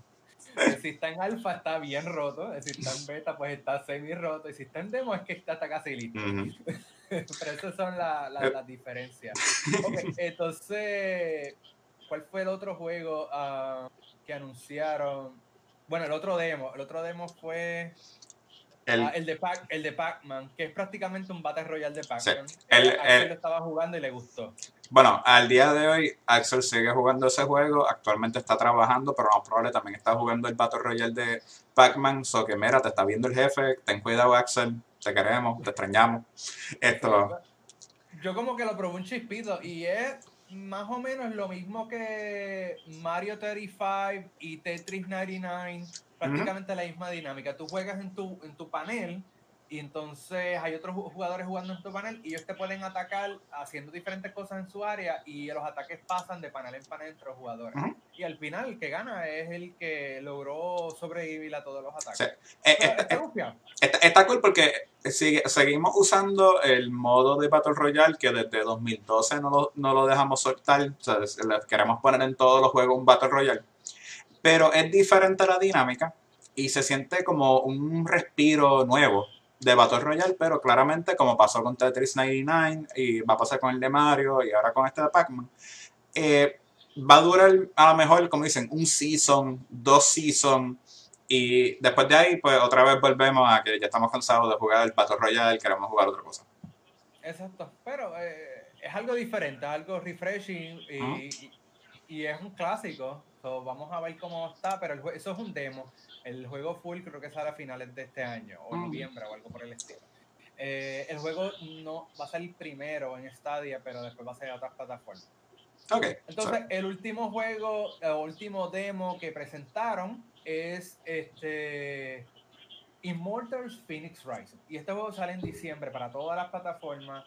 si está en alfa está bien roto, si está en beta pues está semi roto y si está en demo es que está hasta casi listo. <laughs> Pero esas son las diferencias. entonces, ¿cuál fue el otro juego uh, que anunciaron? Bueno, el otro demo, el otro demo fue el, ah, el de Pac, el de Pac-Man, que es prácticamente un Battle Royale de Pac-Man. Sí. Él, lo estaba jugando y le gustó. Bueno, al día de hoy Axel sigue jugando ese juego, actualmente está trabajando, pero no probable también está jugando el Battle Royale de Pac-Man, so que mira, te está viendo el jefe, ten cuidado Axel, te queremos, te extrañamos. Esto... Yo como que lo probé un chispito y es más o menos lo mismo que Mario 35 y Tetris 99, prácticamente la misma dinámica. Tú juegas en tu, en tu panel y entonces hay otros jugadores jugando en tu panel y ellos te pueden atacar haciendo diferentes cosas en su área y los ataques pasan de panel en panel entre los jugadores. Y al final el que gana es el que logró sobrevivir a todos los ataques. Eh, eh, eh, está, cool porque seguimos usando el modo de Battle Royale que desde 2012 no lo, no lo dejamos soltar. O sea, queremos poner en todos los juegos un Battle Royale. Pero es diferente la dinámica y se siente como un respiro nuevo de Battle Royale, pero claramente como pasó con Tetris 99 y va a pasar con el de Mario y ahora con este de Pac-Man, eh, va a durar a lo mejor, como dicen, un season, dos seasons y después de ahí pues otra vez volvemos a que ya estamos cansados de jugar el Battle Royale, queremos jugar otra cosa. Exacto, pero eh, es algo diferente, algo refreshing y, y, es un clásico. vamos a ver cómo está, pero eso es un demo. El juego full creo que sale a finales de este año, o noviembre o algo por el estilo. Eh, el juego no va a salir primero en Stadia, pero después va a salir a otras plataformas. Okay, Entonces, el último juego, el último demo que presentaron es este Immortals Phoenix Rising. Y este juego sale en diciembre para todas las plataformas.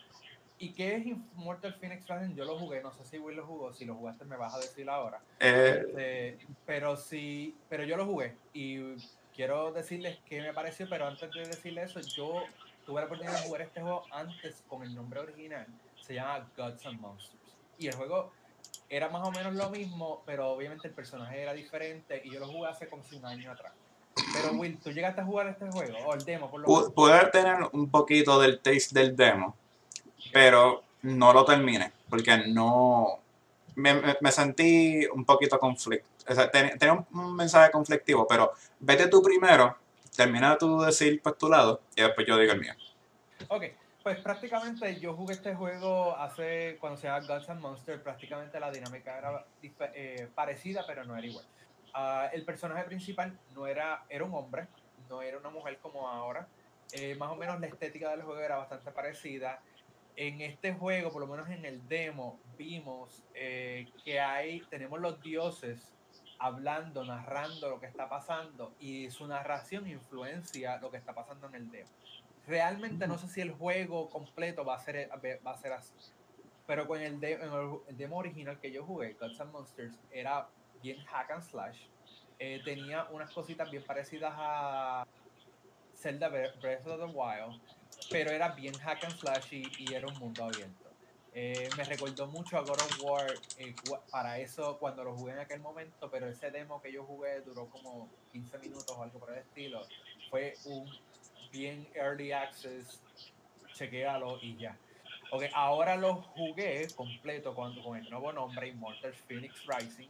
¿Y qué es Immortal Phoenix Rising? Yo lo jugué, no sé si Will lo jugó, si lo jugaste me vas a decir ahora. Eh, este, pero sí, pero yo lo jugué y quiero decirles qué me pareció, pero antes de decirles eso, yo tuve la oportunidad de jugar este juego antes con el nombre original, se llama Gods and Monsters. Y el juego era más o menos lo mismo, pero obviamente el personaje era diferente y yo lo jugué hace como un año atrás. Pero Will, ¿tú llegaste a jugar este juego? O el demo, por lo menos. Pude tener un poquito del taste del demo pero no lo terminé, porque no... Me, sentí un poquito conflicto. O sea, tenía un mensaje conflictivo, pero vete tú primero, termina tú de decir pues tu lado y después yo digo el mío. Ok, pues prácticamente yo jugué este juego hace, cuando se llama Gods and Monsters, prácticamente la dinámica era eh, parecida, pero no era igual. Ah, el personaje principal no era, era un hombre, no era una mujer como ahora. Eh, más o menos la estética del juego era bastante parecida en este juego, por lo menos en el demo, vimos eh, que hay, tenemos los dioses hablando, narrando lo que está pasando y su narración influencia lo que está pasando en el demo. Realmente no sé si el juego completo va a ser, va a ser así, pero con el, el, demo original que yo jugué, Gods and Monsters, era bien hack and slash. Eh, tenía unas cositas bien parecidas a Zelda Breath of the Wild pero era bien hack and slash y, era un mundo abierto. Eh, me recordó mucho a God of War eh, para eso cuando lo jugué en aquel momento, pero ese demo que yo jugué duró como 15 minutos o algo por el estilo. Fue un bien early access, chequealo y ya. Ok, ahora lo jugué completo con, con el nuevo nombre, Immortal Phoenix Rising.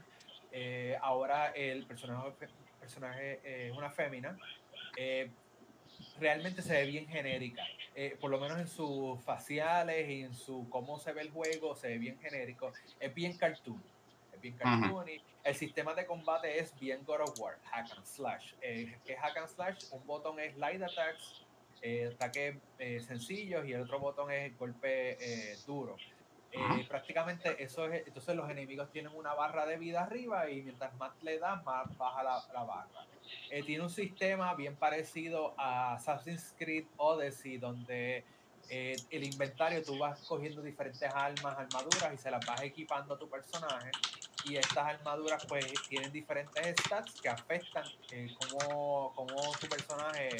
Eh, ahora el personaje, personaje es una fémina realmente se ve bien genérica. Eh, por lo menos en sus faciales y en su cómo se ve el juego, se ve bien genérico. Es bien cartoon. Es bien cartoon. y el sistema de combate es bien God of War, hack and slash. Eh, ¿Qué es hack and slash? Un botón es light attacks, eh, ataques eh, sencillos, y el otro botón es golpe duro. prácticamente eso es, entonces los enemigos tienen una barra de vida arriba y mientras más le das, más baja la, la barra. Eh, tiene un sistema bien parecido a Assassin's Creed Odyssey, donde eh, el inventario tú vas cogiendo diferentes armas, armaduras y se las vas equipando a tu personaje. Y estas armaduras pues tienen diferentes stats que afectan eh, cómo, cómo, tu personaje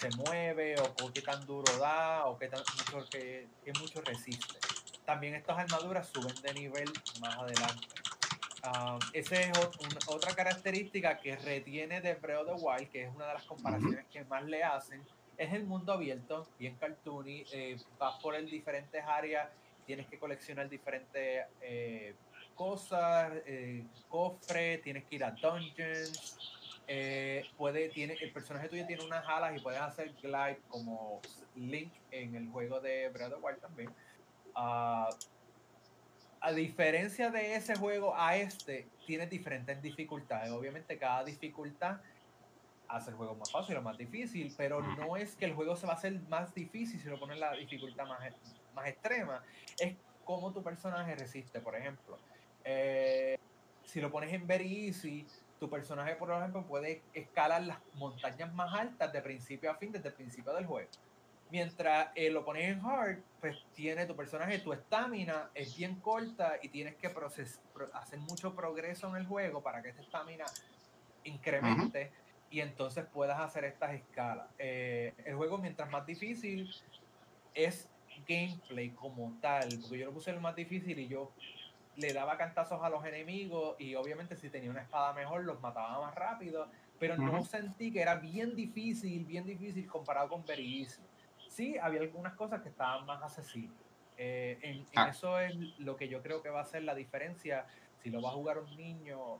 se mueve o, qué tan duro da o qué, tan, mucho, qué mucho resiste. También estas armaduras suben de nivel más adelante. Um, esa es otra característica que retiene de Breath of the Wild, que es una de las comparaciones que más le hacen. Es el mundo abierto, bien cartoony, eh, vas por el diferentes áreas, tienes que coleccionar diferentes eh, cosas, eh, cofres, tienes que ir a dungeons, eh, puede, tiene, el personaje tuyo tiene unas alas y puedes hacer glide como Link en el juego de Breath of the Wild también. Uh, a diferencia de ese juego a este, tiene diferentes dificultades. Obviamente cada dificultad hace el juego más fácil o más difícil, pero no es que el juego se va a hacer más difícil si lo pones la dificultad más, más extrema. Es cómo tu personaje resiste. Por ejemplo, eh, si lo pones en Very Easy, tu personaje, por ejemplo, puede escalar las montañas más altas de principio a fin, desde el principio del juego. Mientras eh, lo pones en hard, pues tiene tu personaje, tu estamina es bien corta y tienes que hacer mucho progreso en el juego para que esta estamina incremente y entonces puedas hacer estas escalas. Eh, el juego, mientras más difícil, es gameplay como tal, porque yo lo puse el más difícil y yo le daba cantazos a los enemigos y obviamente si tenía una espada mejor los mataba más rápido, pero no sentí que era bien difícil, bien difícil comparado con Very Sí, había algunas cosas que estaban más accesibles. Eh, en, ah. eso es lo que yo creo que va a ser la diferencia si lo va a jugar un niño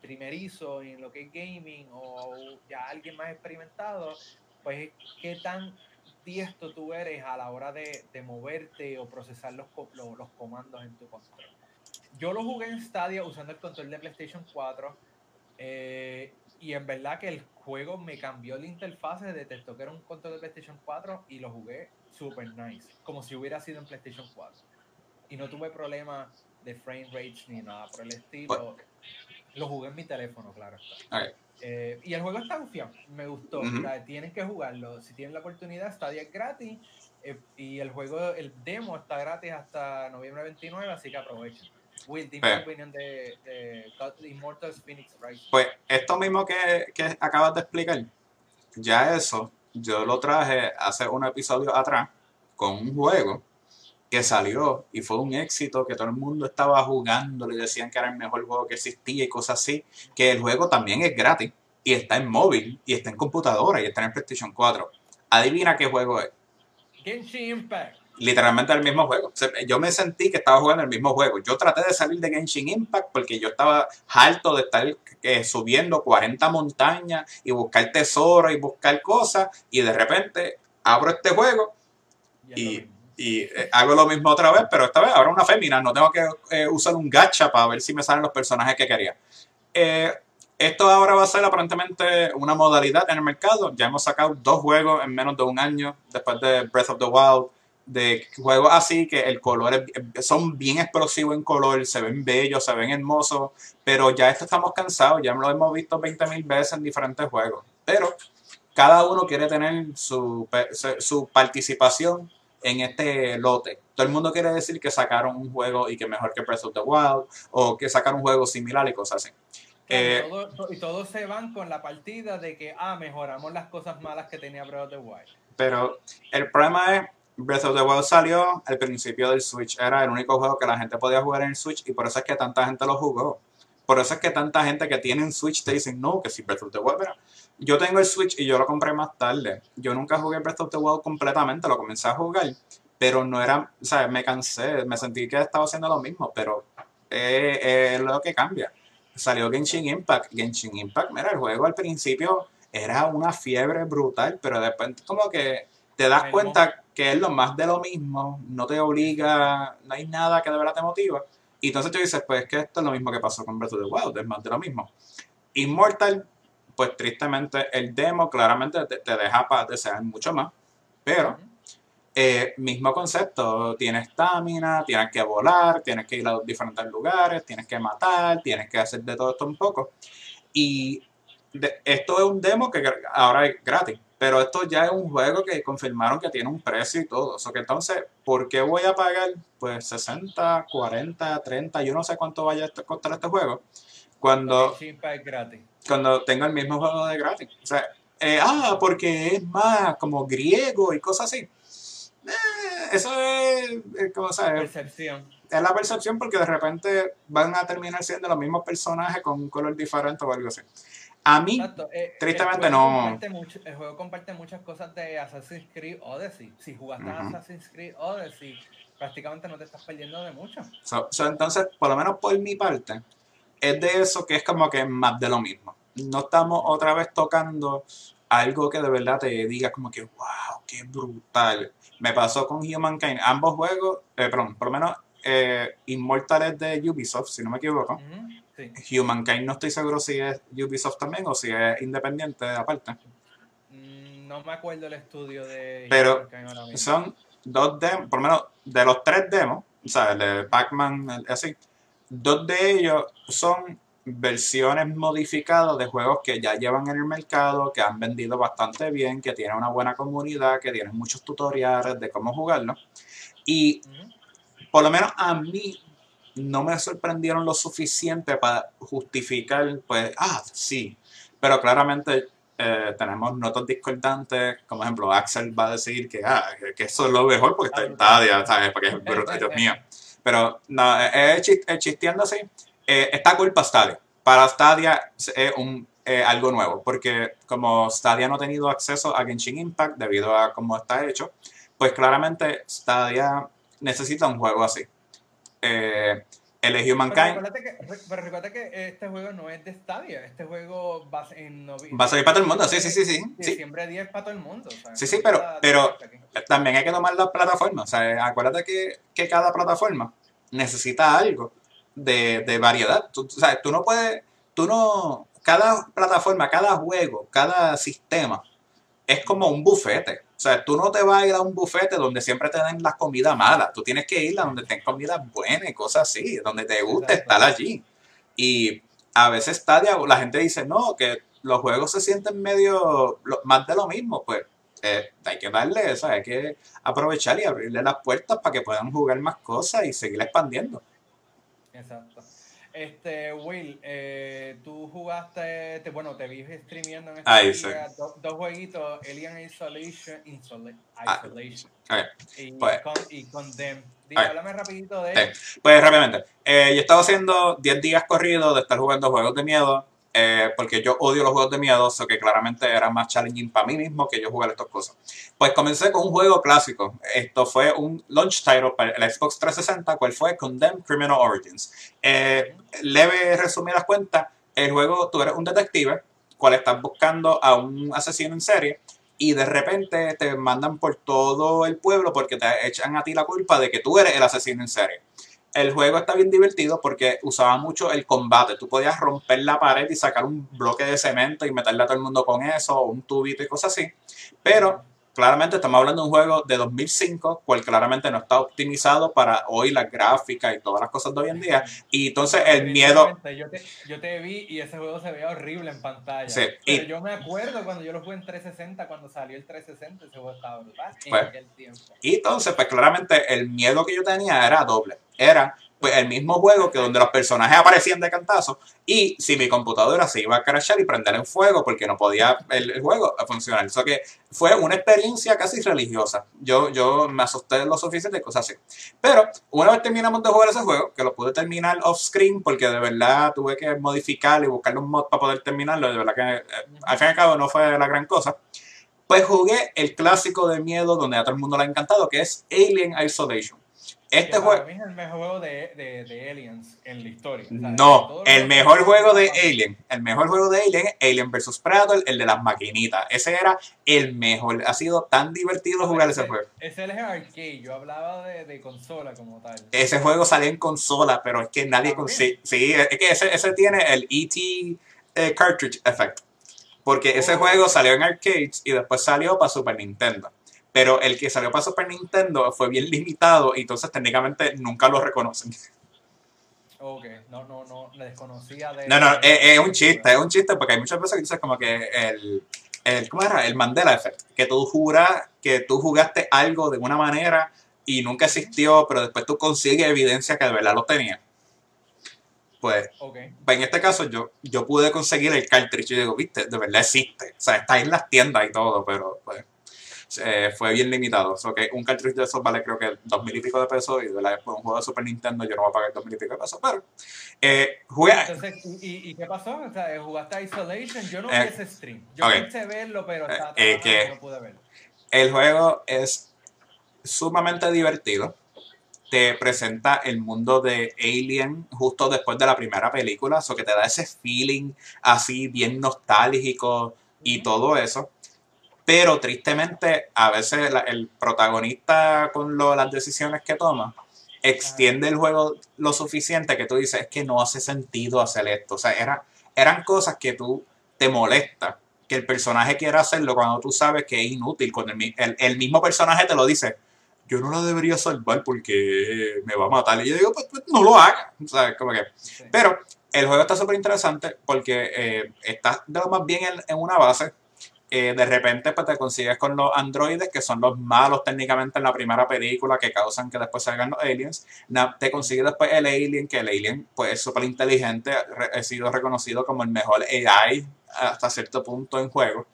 primerizo en lo que es gaming o ya alguien más experimentado, pues qué tan diestro tú eres a la hora de, de moverte o procesar los, los, los comandos en tu control yo lo jugué en Stadia usando el control de PlayStation 4. Eh, y en verdad que el juego me cambió la interfaz, detectó que era un control de PlayStation 4 y lo jugué super nice, como si hubiera sido en PlayStation 4. Y no tuve problemas de frame rate ni nada por el estilo. Lo jugué en mi teléfono, claro. Eh, y el juego está confiado, me gustó. tienes que jugarlo. Si tienes la oportunidad, Stadia es gratis. Eh, y el juego, el demo está gratis hasta noviembre 29, así que aprovechen. Will, pues, opinión de, Immortals Phoenix Pues esto mismo que, que acabas de explicar, ya eso, yo lo traje hace un episodio atrás con un juego que salió y fue un éxito, que todo el mundo estaba jugando, le decían que era el mejor juego que existía y cosas así, que el juego también es gratis y está en móvil y está en computadora y está en PlayStation 4. Adivina qué juego es. Genshin Impact literalmente el mismo juego. yo me sentí que estaba jugando el mismo juego. Yo traté de salir de Genshin Impact porque yo estaba harto de estar eh, subiendo 40 montañas y buscar tesoros y buscar cosas y de repente abro este juego y, eh, hago lo mismo otra vez, pero esta vez ahora una fémina, no tengo que eh, usar un gacha para ver si me salen los personajes que quería. esto ahora va a ser aparentemente una modalidad en el mercado. Ya hemos sacado dos juegos en menos de un año después de Breath of the Wild de juegos así que el color son bien explosivos en color, se ven bellos, se ven hermosos, pero ya esto estamos cansados, ya lo hemos visto 20.000 veces en diferentes juegos. Pero cada uno quiere tener su, su participación en este lote. Todo el mundo quiere decir que sacaron un juego y que mejor que Breath of the Wild o que sacaron un juego similar y cosas así. Eh, y todos se van con la partida de que, ah, mejoramos las cosas malas que tenía Breath of the Wild. Pero el problema es Breath of the Wild salió al principio del Switch. Era el único juego que la gente podía jugar en el Switch y por eso es que tanta gente lo jugó. Por eso es que tanta gente que tiene un Switch te dicen, no, que si Breath of the Wild, pero yo tengo el Switch y yo lo compré más tarde. Yo nunca jugué Breath of the Wild completamente, lo comencé a jugar, pero no era, o sea, me cansé, me sentí que estaba haciendo lo mismo, pero es lo que cambia. Salió Genshin Impact. Genshin Impact, mira, el juego al principio era una fiebre brutal, pero después como que te das cuenta que es lo más de lo mismo, no te obliga, no hay nada que de verdad te motiva. Y entonces tú dices, pues es que esto es lo mismo que pasó con Breath of the Wild, es más de lo mismo. Immortal, pues tristemente el demo claramente te, deja para desear mucho más, pero eh, mismo concepto, tienes estamina, tienes que volar, tienes que ir a diferentes lugares, tienes que matar, tienes que hacer de todo esto un poco. Y esto es un demo que ahora es gratis. Pero esto ya es un juego que confirmaron que tiene un precio y todo. O sea que entonces, ¿por qué voy a pagar pues 60, 40, 30? Yo no sé cuánto vaya a costar este juego. Cuando, cuando tengo el mismo juego de gratis. O sea, eh, ah, porque es más como griego y cosas así. Eh, eso es, eh, como sabes, percepción. Es la percepción porque de repente van a terminar siendo los mismos personajes con un color diferente o algo así. A mí, eh, tristemente no. el juego comparte muchas cosas de Assassin's Creed Odyssey. Si jugaste Assassin's Creed Odyssey, prácticamente no te estás perdiendo de mucho. entonces, por lo menos por mi parte, es de eso que es como que más de lo mismo. No estamos otra vez tocando algo que de verdad te diga como que, wow, qué brutal. Me pasó con Humankind. Ambos juegos, eh, perdón, por lo menos eh, Immortal de Ubisoft, si no me equivoco. Humankind no estoy seguro si es Ubisoft también o si es independiente aparte. Mm, no me acuerdo el estudio de Pero son dos demos, por lo menos de los tres demos, ¿sabes? El de Pac-Man, así. Dos de ellos son versiones modificadas de juegos que ya llevan en el mercado, que han vendido bastante bien, que tienen una buena comunidad, que tienen muchos tutoriales de cómo jugarlo. Y por lo menos a mí no me sorprendieron lo suficiente para justificar, pues, ah, sí. Pero claramente eh, tenemos notas discordantes, como ejemplo, Axel va a decir que, ah, que- que eso es lo mejor porque está en Stadia, ¿sabes? Porque es <laughs> brutal, Dios mío. Pero no, eh, eh, chis- eh, chisteando así, eh, está cool para Stadia. Para Stadia es un, algo nuevo, porque como Stadia no ha tenido acceso a Genshin Impact debido a cómo está hecho, pues claramente Stadia necesita un juego así. Eh, el Pero Humankind recuerda, que, pero recuerda que este juego no es de Stadia, este juego va, a- en va a salir para todo el mundo, sí, sí, sí, sí. sí. Diciembre 10 para todo el mundo. Sí, sí, pero- pero- aquí. También hay que tomar las plataformas. O sea, acuérdate que, que cada plataforma necesita algo de, de variedad. Tú, o sea, tú no puedes, tú no, cada plataforma, cada juego, cada sistema es como un bufete. O sea, tú no te vas a ir a un bufete donde siempre te den la comida mala. Tú tienes que ir a donde tengan comida buena y cosas así, donde te guste Exacto. estar allí. Y a veces Stadia, la gente dice, no, que los juegos se sienten medio lo- más de lo mismo. Pues eh, hay que darle eso, hay que aprovechar y abrirle las puertas para que puedan jugar más cosas y seguir expandiendo. Exacto. Este, Will, eh, tú jugaste, te- bueno, te vi streameando en esta liga, do- dos jueguitos, Alien Isolation, Isola- Ah, Isolation ok. y, pues. con, y Condemn. Dime, háblame rapidito de Ok. él. Pues rápidamente, eh, yo he estado haciendo 10 días corridos de estar jugando juegos de miedo, eh, porque yo odio los juegos de miedo, so que claramente era más challenging para mí mismo que yo jugar estas cosas. Pues comencé con un juego clásico. Esto fue un launch title para el Xbox 360, cual fue Condemned Criminal Origins. Eh, leve resumidas cuentas, el juego, tú eres un detective, cual estás buscando a un asesino en serie, y de repente te mandan por todo el pueblo porque te echan a ti la culpa de que tú eres el asesino en serie. El juego está bien divertido porque usaba mucho el combate. Tú podías romper la pared y sacar un bloque de cemento y meterle a todo el mundo con eso, o un tubito y cosas así. Pero claramente estamos hablando de un juego de 2005, cual claramente no está optimizado para hoy las gráficas y todas las cosas de hoy en día. Y entonces el miedo... Yo te, yo te vi y ese juego se veía horrible en pantalla. Sí, Pero y- yo me acuerdo cuando yo lo jugué en 360, cuando salió el 360, ese juego estaba brutal en Pues, aquel tiempo. Y entonces, pues claramente el miedo que yo tenía era doble. Era pues el mismo juego que donde los personajes aparecían de cantazo y si mi computadora se iba a crashar y prender en fuego porque no podía el, el juego funcionar. Eso que fue una experiencia casi religiosa. Yo, yo me asusté lo suficiente de cosas así. Pero una vez terminamos de jugar ese juego, que lo pude terminar off screen porque de verdad tuve que modificarlo y buscarle un mod para poder terminarlo, de verdad que eh, al fin y al cabo no fue la gran cosa. Pues jugué el clásico de miedo donde a todo el mundo le ha encantado, que es Alien Isolation. Este juego, Para mí es el mejor juego de, de, de Aliens en la historia. O sea, de no, el mejor juego de Alien, el mejor juego de Alien es Alien vs Predator, el de las maquinitas. Ese era el mejor. Ha sido tan divertido jugar ese juego. Ese es el arcade, yo hablaba de, de consola como tal. Ese juego salió en consola, pero es que nadie consigue. Sí, es que ese, ese tiene el ET eh, Cartridge Effect. Porque ese Oh. juego salió en arcades y después salió para Super Nintendo. Pero el que salió para Super Nintendo fue bien limitado y entonces técnicamente nunca lo reconocen. Ok, no, no, no, le desconocía de... No, no, es, es un chiste, es un chiste porque hay muchas veces que dices como que el, el, ¿cómo era? El Mandela Effect, que tú juras que tú jugaste algo de una manera y nunca existió, pero después tú consigues evidencia que de verdad lo tenía. Pues, Ok, pues en este caso yo, yo pude conseguir el cartridge y digo, viste, de verdad existe. O sea, está en las tiendas y todo, pero pues eh, fue bien limitado. O sea, que un cartridge de esos vale creo que dos mil y pico de pesos y de por un juego de Super Nintendo yo no voy a pagar dos mil y pico de pesos, pero eh, jugué, entonces, ¿y, y qué pasó? O sea, ¿jugaste Isolation? Yo no Eh, vi ese stream. Yo ok. quise verlo, pero Eh, estaba eh, que- no pude verlo. El juego es sumamente divertido. Te presenta el mundo de Alien justo después de la primera película, eso que te da ese feeling así bien nostálgico y todo eso. Pero tristemente, a veces la- el protagonista con lo- las decisiones que toma extiende el juego lo suficiente que tú dices, es que no hace sentido hacer esto. O sea, era, eran cosas que tú te molesta que el personaje quiera hacerlo cuando tú sabes que es inútil. Cuando el, el- el mismo personaje te lo dice. yo no la debería salvar porque me va a matar. Y yo digo, pues, pues no lo haga. ¿Sabes? Como que. Pero el juego está súper interesante porque eh, está de lo más bien en, una base. Eh, de repente pues te consigues con los androides que son los malos técnicamente en la primera película que causan que después salgan los aliens. te consigues después el alien, que el alien pues es súper inteligente, ha sido reconocido como el mejor AI hasta cierto punto en juego.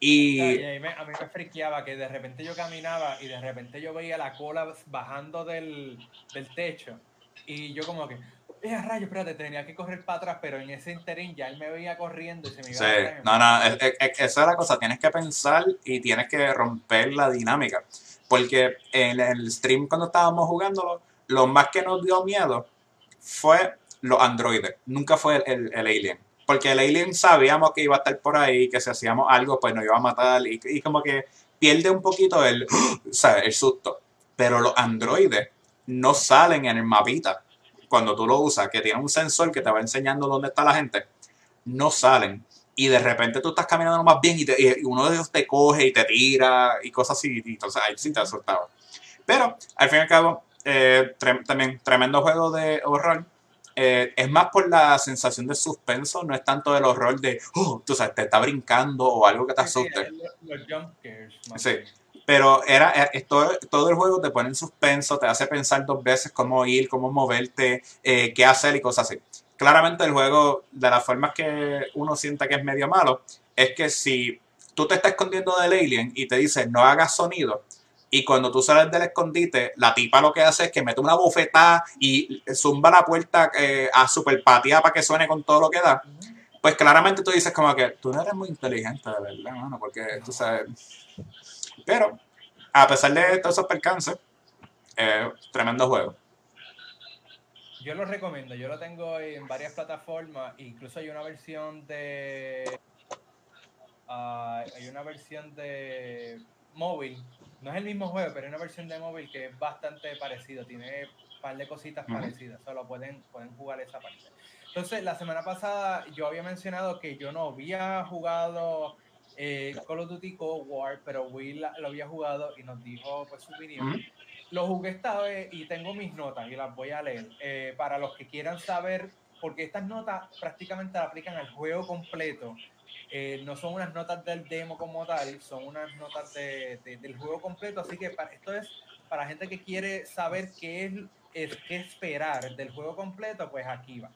Y, me, friqueaba que de repente yo caminaba y de repente yo veía la cola bajando del techo y yo como que, eh, rayo, espérate, tenía que correr para atrás, pero en ese interín ya él me veía corriendo y se me iba sí, no, no, esa es la cosa, tienes que pensar y tienes que romper la dinámica. Porque en el stream cuando estábamos jugándolo, lo más que nos dio miedo fue los androides, nunca fue el, el alien. Porque el alien sabíamos que iba a estar por ahí, que si hacíamos algo, pues nos iba a matar. Y, y como que pierde un poquito el, <gasps> el susto. Pero los androides no salen en el mapita cuando tú lo usas, que tiene un sensor que te va enseñando dónde está la gente. No salen. Y de repente tú estás caminando más bien y, uno de ellos te coge y te tira y cosas así. Y entonces ahí sí te asustaba. Pero al fin y al cabo, eh, también tremendo juego de horror eh, es más por la sensación de suspenso, no es tanto del horror de, oh, tú sabes, te está brincando o algo que te asuste. Sí, pero era, todo, todo, el juego te pone en suspenso, te hace pensar dos veces cómo ir, cómo moverte, eh, qué hacer y cosas así. Claramente el juego, de las formas que uno sienta que es medio malo, es que si tú te estás escondiendo del alien y te dice no hagas sonido, y cuando tú sales del escondite, la tipa lo que hace es que mete una bofetada y zumba la puerta eh, a super patía para que suene con todo lo que da. Pues claramente tú dices como que tú no eres muy inteligente, de verdad, mano, porque tú sabes. Pero, a pesar de todos esos percances, eh, tremendo juego. Yo lo recomiendo, yo lo tengo en varias plataformas, incluso hay una versión de... Ah, hay una versión de móvil no es el mismo juego, pero hay una versión de móvil que es bastante parecido, tiene un par de cositas parecidas, solo pueden, pueden jugar esa parte. Entonces, la semana pasada yo había mencionado que yo no había jugado eh, Call of Duty Cold War, pero Will lo había jugado y nos dijo pues su opinión. Lo jugué esta vez y tengo mis notas y las voy a leer. Eh, para los que quieran saber, porque estas notas prácticamente las aplican al juego completo eh, no son unas notas del demo como tal, son unas notas de, del juego completo, así que para, esto es para gente que quiere saber qué es, es qué esperar del juego completo, pues aquí va.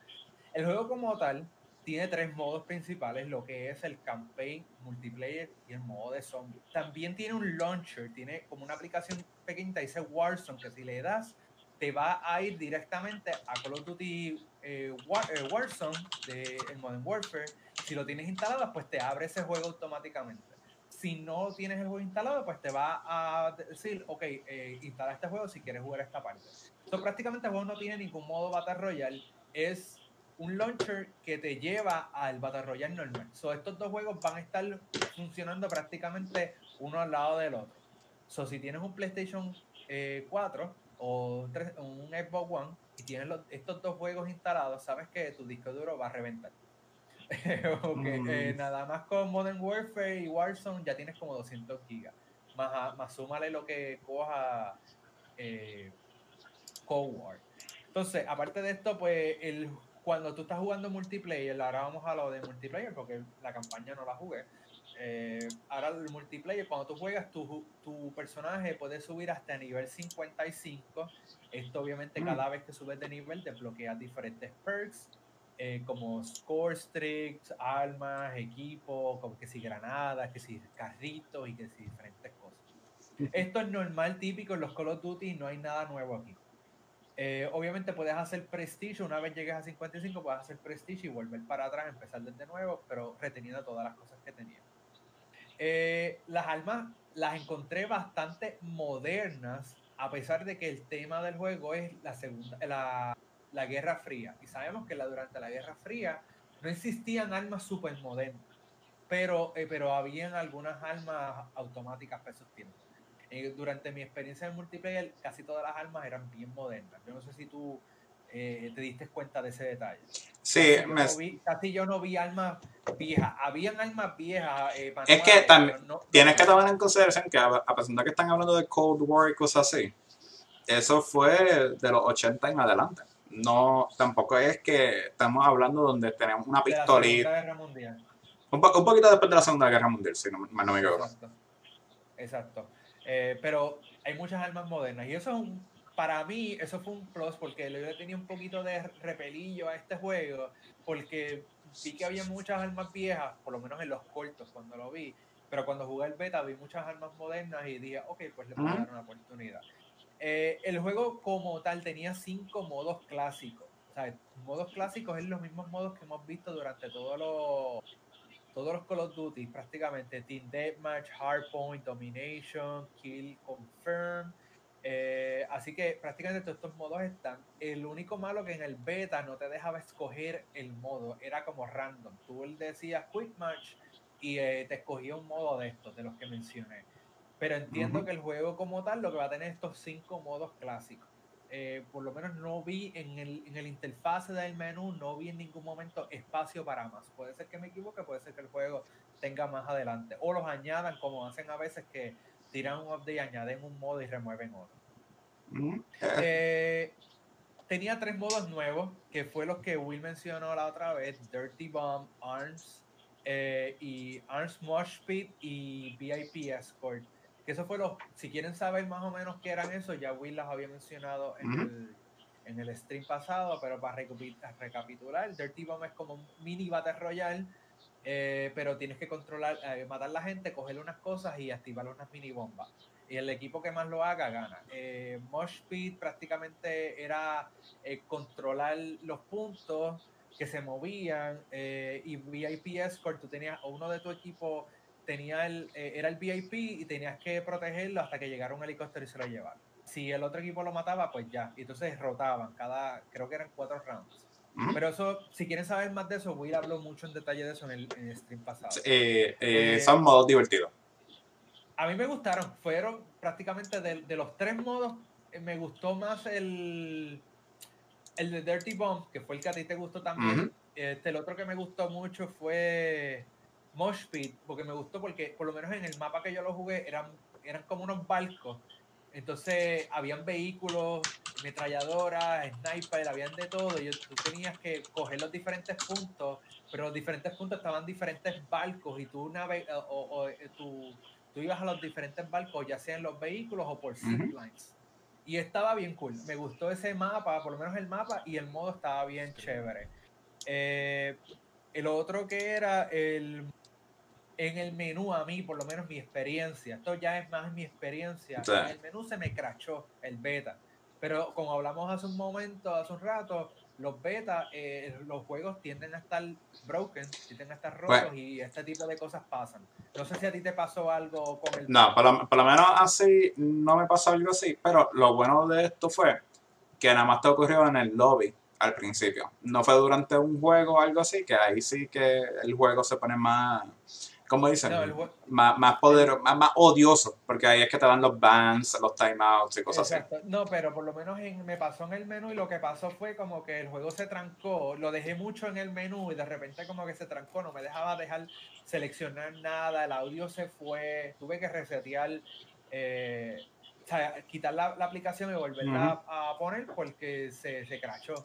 El juego como tal tiene tres modos principales, lo que es el campaign, multiplayer y el modo de zombie. También tiene un launcher, tiene como una aplicación pequeñita, dice Warzone, que si le das, te va a ir directamente a Call of Duty eh, eh, Warzone de el Modern Warfare si lo tienes instalado, pues te abre ese juego automáticamente. Si no tienes el juego instalado, pues te va a decir, ok, eh, instala este juego si quieres jugar esta parte. Entonces, prácticamente el juego no tiene ningún modo Battle Royale. Es un launcher que te lleva al Battle Royale normal. So, estos dos juegos van a estar funcionando prácticamente uno al lado del otro. So, si tienes un PlayStation 4 eh, o un Xbox One y tienes estos dos juegos instalados, sabes que tu disco duro va a reventar. <laughs> okay. Eh, mm. nada más con Modern Warfare y Warzone ya tienes como 200 gigas. Más, más súmale lo que coja eh, Cold War. Entonces, aparte de esto, pues el, cuando tú estás jugando multiplayer, ahora vamos a lo de multiplayer porque la campaña no la jugué. Eh, ahora el multiplayer, cuando tú juegas, tu, tu personaje puede subir hasta nivel 55. Esto obviamente mm. cada vez que subes de nivel desbloqueas diferentes perks eh, como score streaks, armas, equipos, como que si granadas, que si carritos y que si diferentes cosas. <laughs> Esto es normal, típico en los Call of Duty, no hay nada nuevo aquí. Eh, obviamente puedes hacer prestige, una vez llegues a 55 puedes hacer prestige y volver para atrás, empezar desde nuevo, pero reteniendo todas las cosas que tenías. Eh, las armas las encontré bastante modernas, a pesar de que el tema del juego es la segunda, la, la Guerra Fría. Y sabemos que la, durante la Guerra Fría no existían armas super modernas, pero, eh, pero habían algunas armas automáticas para esos tiempos. Durante mi experiencia en multiplayer, casi todas las armas eran bien modernas. Yo no sé si tú eh, te diste cuenta de ese detalle. Sí, casi, me- yo no vi, casi yo no vi armas viejas. Habían armas viejas. eh, Es que también no- tienes que tomar en consideración que a a pesar de que están hablando de Cold War y cosas así, eso fue de los 80 en adelante. No, tampoco es que estamos hablando donde tenemos una de la pistolita. Segunda Guerra Mundial. Un, po- un poquito después de la Segunda Guerra Mundial, si no, no me equivoco. Exacto. Exacto. Eh, pero hay muchas armas modernas y eso es un, para mí eso fue un plus porque yo le tenía un poquito de repelillo a este juego porque vi que había muchas armas viejas, por lo menos en los cortos cuando lo vi, pero cuando jugué el beta vi muchas armas modernas y dije, ok, pues le puedo Ujú. dar una oportunidad. Eh, el juego como tal tenía cinco modos clásicos. O sea, modos clásicos es los mismos modos que hemos visto durante todos los todos los Call of Duty prácticamente Team Deathmatch, Hardpoint, Domination, Kill, Confirm. eh, así que prácticamente todos estos modos están. El único malo que en el beta no te dejaba escoger el modo, era como random. Tú decías Quick Match y eh, te escogía un modo de estos, de los que mencioné. Pero entiendo que el juego como tal lo que va a tener estos cinco modos clásicos. Eh, por lo menos no vi en el, en el interfase del menú, no vi en ningún momento espacio para más. Puede ser que me equivoque, puede ser que el juego tenga más adelante. O los añadan como hacen a veces que tiran un update, añaden un modo y remueven otro. Mm, eh, tenía tres modos nuevos, que fue los que Will mencionó la otra vez, Dirty Bomb, ARMS eh, y ARMS Mosh Pit y VIP Escort. Que eso fue los, si quieren saber más o menos qué eran eso, ya Will las había mencionado en, el, en el stream pasado, pero para recapi- recapitular, Dirty Bomb es como un mini Battle Royale, eh, pero tienes que controlar, eh, matar la gente, cogerle unas cosas y activar unas mini bombas y el equipo que más lo haga gana. Eh, Mosh Pit prácticamente era eh, controlar los puntos que se movían y VIP Escort, tú tenías, uno de tu equipo tenía el, eh, era el VIP y tenías que protegerlo hasta que llegara un helicóptero y se lo llevara. Si el otro equipo lo mataba, pues ya. Y entonces rotaban, cada, creo que eran cuatro rounds. mm. Pero eso, si quieren saber más de eso, Will habló mucho en detalle de eso en el, en el stream pasado. Eh, eh, son modos divertidos. A mí me gustaron, fueron prácticamente de, de los tres modos, eh, me gustó más el, el de Dirty Bomb, que fue el que a ti te gustó también. Este, el otro que me gustó mucho fue Mosh Pit, porque me gustó porque por lo menos en el mapa que yo lo jugué eran, eran como unos barcos. Entonces habían vehículos, metralladoras, sniper, habían de todo. Y tú tenías que coger los diferentes puntos, pero los diferentes puntos estaban diferentes barcos y tú, nave o, eh, tú, tú ibas a los diferentes barcos, ya sea en los vehículos o por ziplines. Y estaba bien cool. Me gustó ese mapa, por lo menos el mapa, y el modo estaba bien chévere. Eh, el otro que era el en el menú a mí, por lo menos mi experiencia, esto ya es más mi experiencia, Sí. en el menú se me crachó el beta, pero como hablamos hace un momento, hace un rato, los beta, eh, los juegos tienden a estar broken, tienden a estar rotos Bueno. y este tipo de cosas pasan. No sé si a ti te pasó algo con el... No, por lo, por lo menos así no me pasó algo así, pero lo bueno de esto fue que nada más te ocurrió en el lobby al principio. No fue durante un juego o algo así, que ahí sí que el juego se pone más, ¿cómo dicen? No, el más, más poderoso, más, más odioso, porque ahí es que te dan los bans, los timeouts y cosas así. Exacto. No, pero por lo menos en- me pasó en el menú y lo que pasó fue como que el juego se trancó, lo dejé mucho en el menú y de repente como que se trancó, no me dejaba dejar seleccionar nada, el audio se fue, tuve que resetear, eh, o sea, quitar la, la aplicación y volverla a, a poner porque se, se crashó.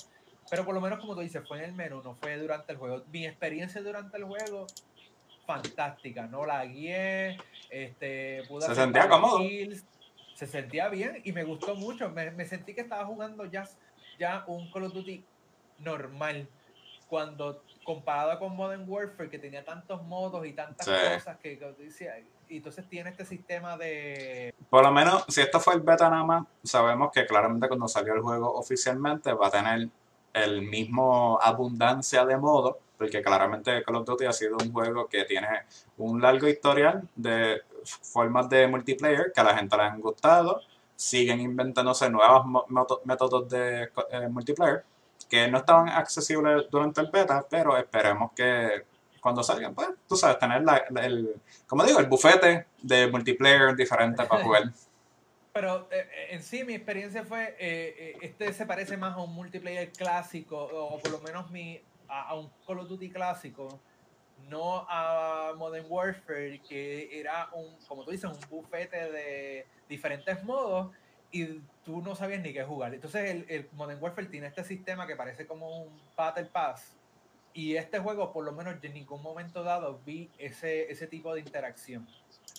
Pero por lo menos como tú dices, fue en el menú, no fue durante el juego. Mi experiencia durante el juego, fantástica, no la guié, este, pude Se sentía cómodo. kills, se sentía bien y me gustó mucho. Me, me sentí que estaba jugando ya, ya un Call of Duty normal. Cuando comparado con Modern Warfare, que tenía tantos modos y tantas Sí. cosas que, que decía, y entonces tiene este sistema de. Por lo menos, si esto fue el beta nada más, sabemos que claramente cuando salió el juego oficialmente va a tener el mismo abundancia de modos, porque claramente Call of Duty ha sido un juego que tiene un largo historial de formas de multiplayer que a la gente le han gustado, siguen inventándose nuevos métodos de eh, multiplayer que no estaban accesibles durante el beta, pero esperemos que cuando salgan, pues, tú sabes, tener la- el, como digo, el bufete de multiplayer diferente para jugar. Pero eh, eh, en sí mi experiencia fue, eh, este se parece más a un multiplayer clásico, o por lo menos mi, a, un Call of Duty clásico, no a Modern Warfare, que era un, como tú dices, un bufete de diferentes modos y tú no sabías ni qué jugar. Entonces el, el Modern Warfare tiene este sistema que parece como un Battle Pass. Y este juego, por lo menos, en ningún momento dado vi ese, ese tipo de interacción.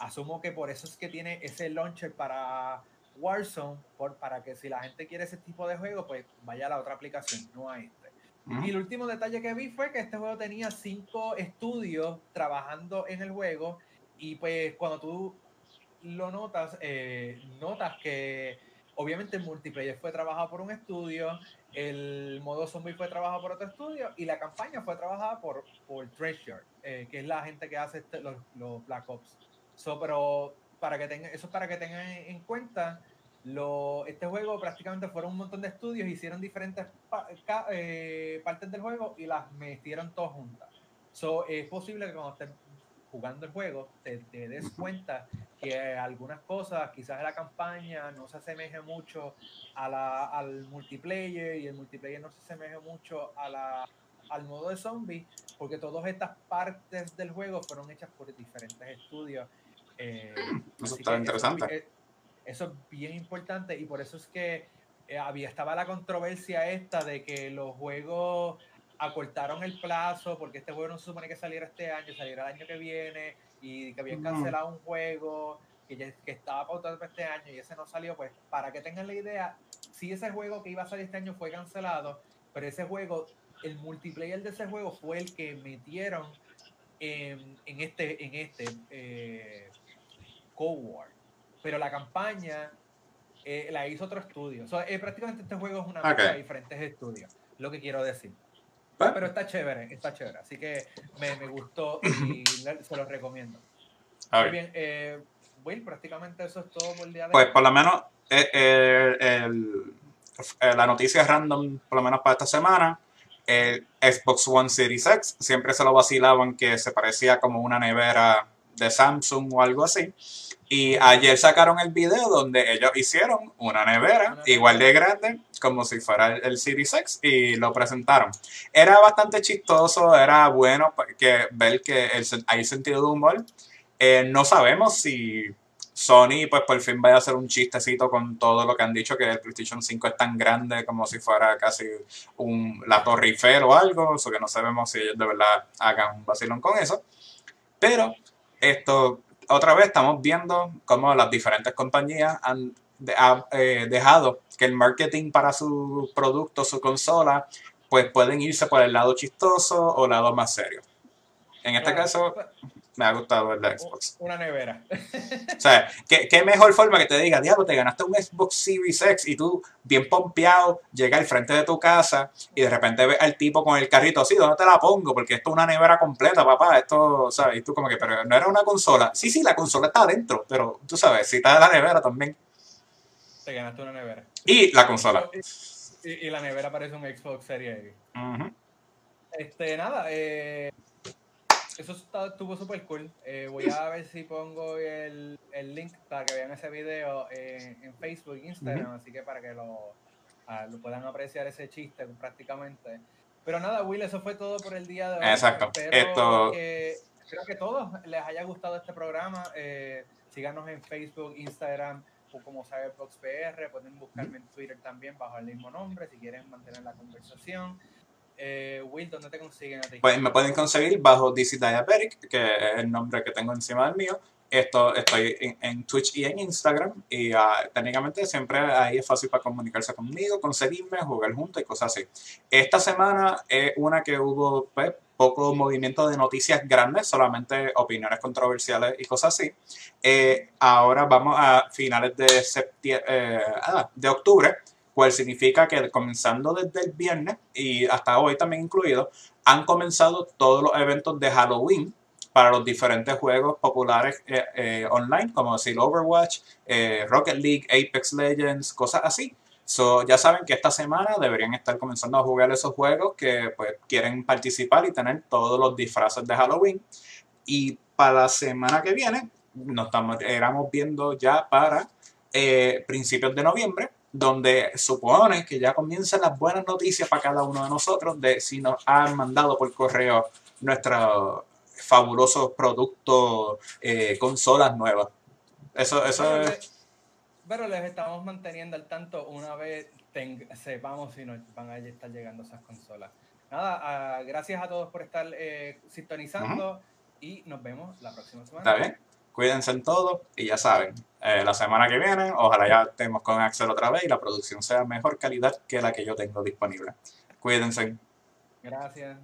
Asumo que por eso es que tiene ese launcher para Warzone, por, para que si la gente quiere ese tipo de juego, pues vaya a la otra aplicación, no a este. Y el último detalle que vi fue que este juego tenía cinco estudios trabajando en el juego y pues cuando tú lo notas, eh, notas que obviamente el multiplayer fue trabajado por un estudio, el modo zombie fue trabajado por otro estudio y la campaña fue trabajada por, por Treasure, eh, que es la gente que hace este, los, los, Black Ops. So, pero para que tengan, eso es para que tengan en cuenta lo, este juego prácticamente fueron un montón de estudios, hicieron diferentes eh, partes del juego y las metieron todas juntas. So, es posible que cuando estés jugando el juego te, des cuenta que algunas cosas, quizás la campaña no se asemeje mucho a la, al multiplayer y el multiplayer no se asemeje mucho a la, al modo de zombie, porque todas estas partes del juego fueron hechas por diferentes estudios. Eh, <clears throat> eso está interesante. Eso es bien importante y por eso es que eh, había, estaba la controversia esta de que los juegos acortaron el plazo porque este juego no se supone que saliera este año, saliera el año que viene y que habían cancelado un juego que, que estaba pautado para este año y ese no salió, pues para que tengan la idea, si ese juego que iba a salir este año fue cancelado, pero ese juego, el multiplayer de ese juego fue el que metieron en, en este, en este eh, Cold War pero la campaña eh, la hizo otro estudio. Eh, prácticamente este juego es una mezcla de diferentes estudios, lo que quiero decir. Pero está chévere, está chévere. Así que me, me gustó y se lo recomiendo. Muy bien, eh, Will, prácticamente eso es todo por el día de Pues por lo menos la noticia es random, por lo menos para esta semana. El Xbox One Series X siempre se lo vacilaban que se parecía como una nevera de Samsung o algo así. Y ayer sacaron el video donde ellos hicieron una nevera igual de grande como si fuera el, Series X y lo presentaron. Era bastante chistoso, era bueno que, ver que hay sentido de humor. Eh, no sabemos si Sony pues por fin vaya a hacer un chistecito con todo lo que han dicho que el PlayStation 5 es tan grande como si fuera casi un, la Torre Eiffel o algo, eso que no sabemos si ellos de verdad hagan un vacilón con eso. Pero esto otra vez estamos viendo cómo las diferentes compañías han eh, dejado que el marketing para su producto, su consola, pues pueden irse por el lado chistoso o el lado más serio. En este caso, me ha gustado de Xbox. Una nevera. o sea, ¿qué, qué, mejor forma que te diga, diablo, te ganaste un Xbox Series X y tú, bien pompeado, llega al frente de tu casa y de repente ves al tipo con el carrito así, ¿dónde te la pongo? Porque esto es una nevera completa, papá. Esto, ¿sabes? Y tú como que, pero no era una consola. Sí, sí, la consola está adentro, pero tú sabes, si está en la nevera también. Te ganaste una nevera. Y la consola. Y, la nevera parece un Xbox Series X. Este, nada, eh eso estuvo súper cool. Eh, voy a ver si pongo el, el, link para que vean ese video en, Facebook e Instagram, así que para que lo, ah, lo, puedan apreciar ese chiste prácticamente. Pero nada, Will, eso fue todo por el día de hoy. Exacto. Espero, que, espero que a todos les haya gustado este programa. Eh, síganos en Facebook, Instagram o como Cyberbox PR. Pueden buscarme en Twitter también bajo el mismo nombre si quieren mantener la conversación. Eh, Will, ¿dónde te consiguen a ti? Pues me pueden conseguir bajo DC Diabetic, que es el nombre que tengo encima del mío. Esto, estoy en, Twitch y en Instagram y uh, técnicamente siempre ahí es fácil para comunicarse conmigo, conseguirme, jugar juntos y cosas así. Esta semana es una que hubo pues, poco movimiento de noticias grandes, solamente opiniones controversiales y cosas así. Eh, ahora vamos a finales de, eh, ah, de octubre cual significa que comenzando desde el viernes y hasta hoy también incluido, han comenzado todos los eventos de Halloween para los diferentes juegos populares eh, eh, online, como decir Overwatch, eh, Rocket League, Apex Legends, cosas así. So, ya saben que esta semana deberían estar comenzando a jugar esos juegos que pues, quieren participar y tener todos los disfraces de Halloween. Y para la semana que viene, nos estamos, éramos viendo ya para principios de noviembre, donde supone que ya comienzan las buenas noticias para cada uno de nosotros de si nos han mandado por correo nuestros fabulosos productos, eh, consolas nuevas. Eso, eso Pero, es... le- pero les estamos manteniendo al tanto una vez sepamos si nos van a estar llegando esas consolas. Nada, ah, gracias a todos por estar eh, sintonizando y nos vemos la próxima semana. ¿Está bien? Cuídense en todo y ya saben, eh, la semana que viene, ojalá ya estemos con Axel otra vez y la producción sea mejor calidad que la que yo tengo disponible. Cuídense. Gracias.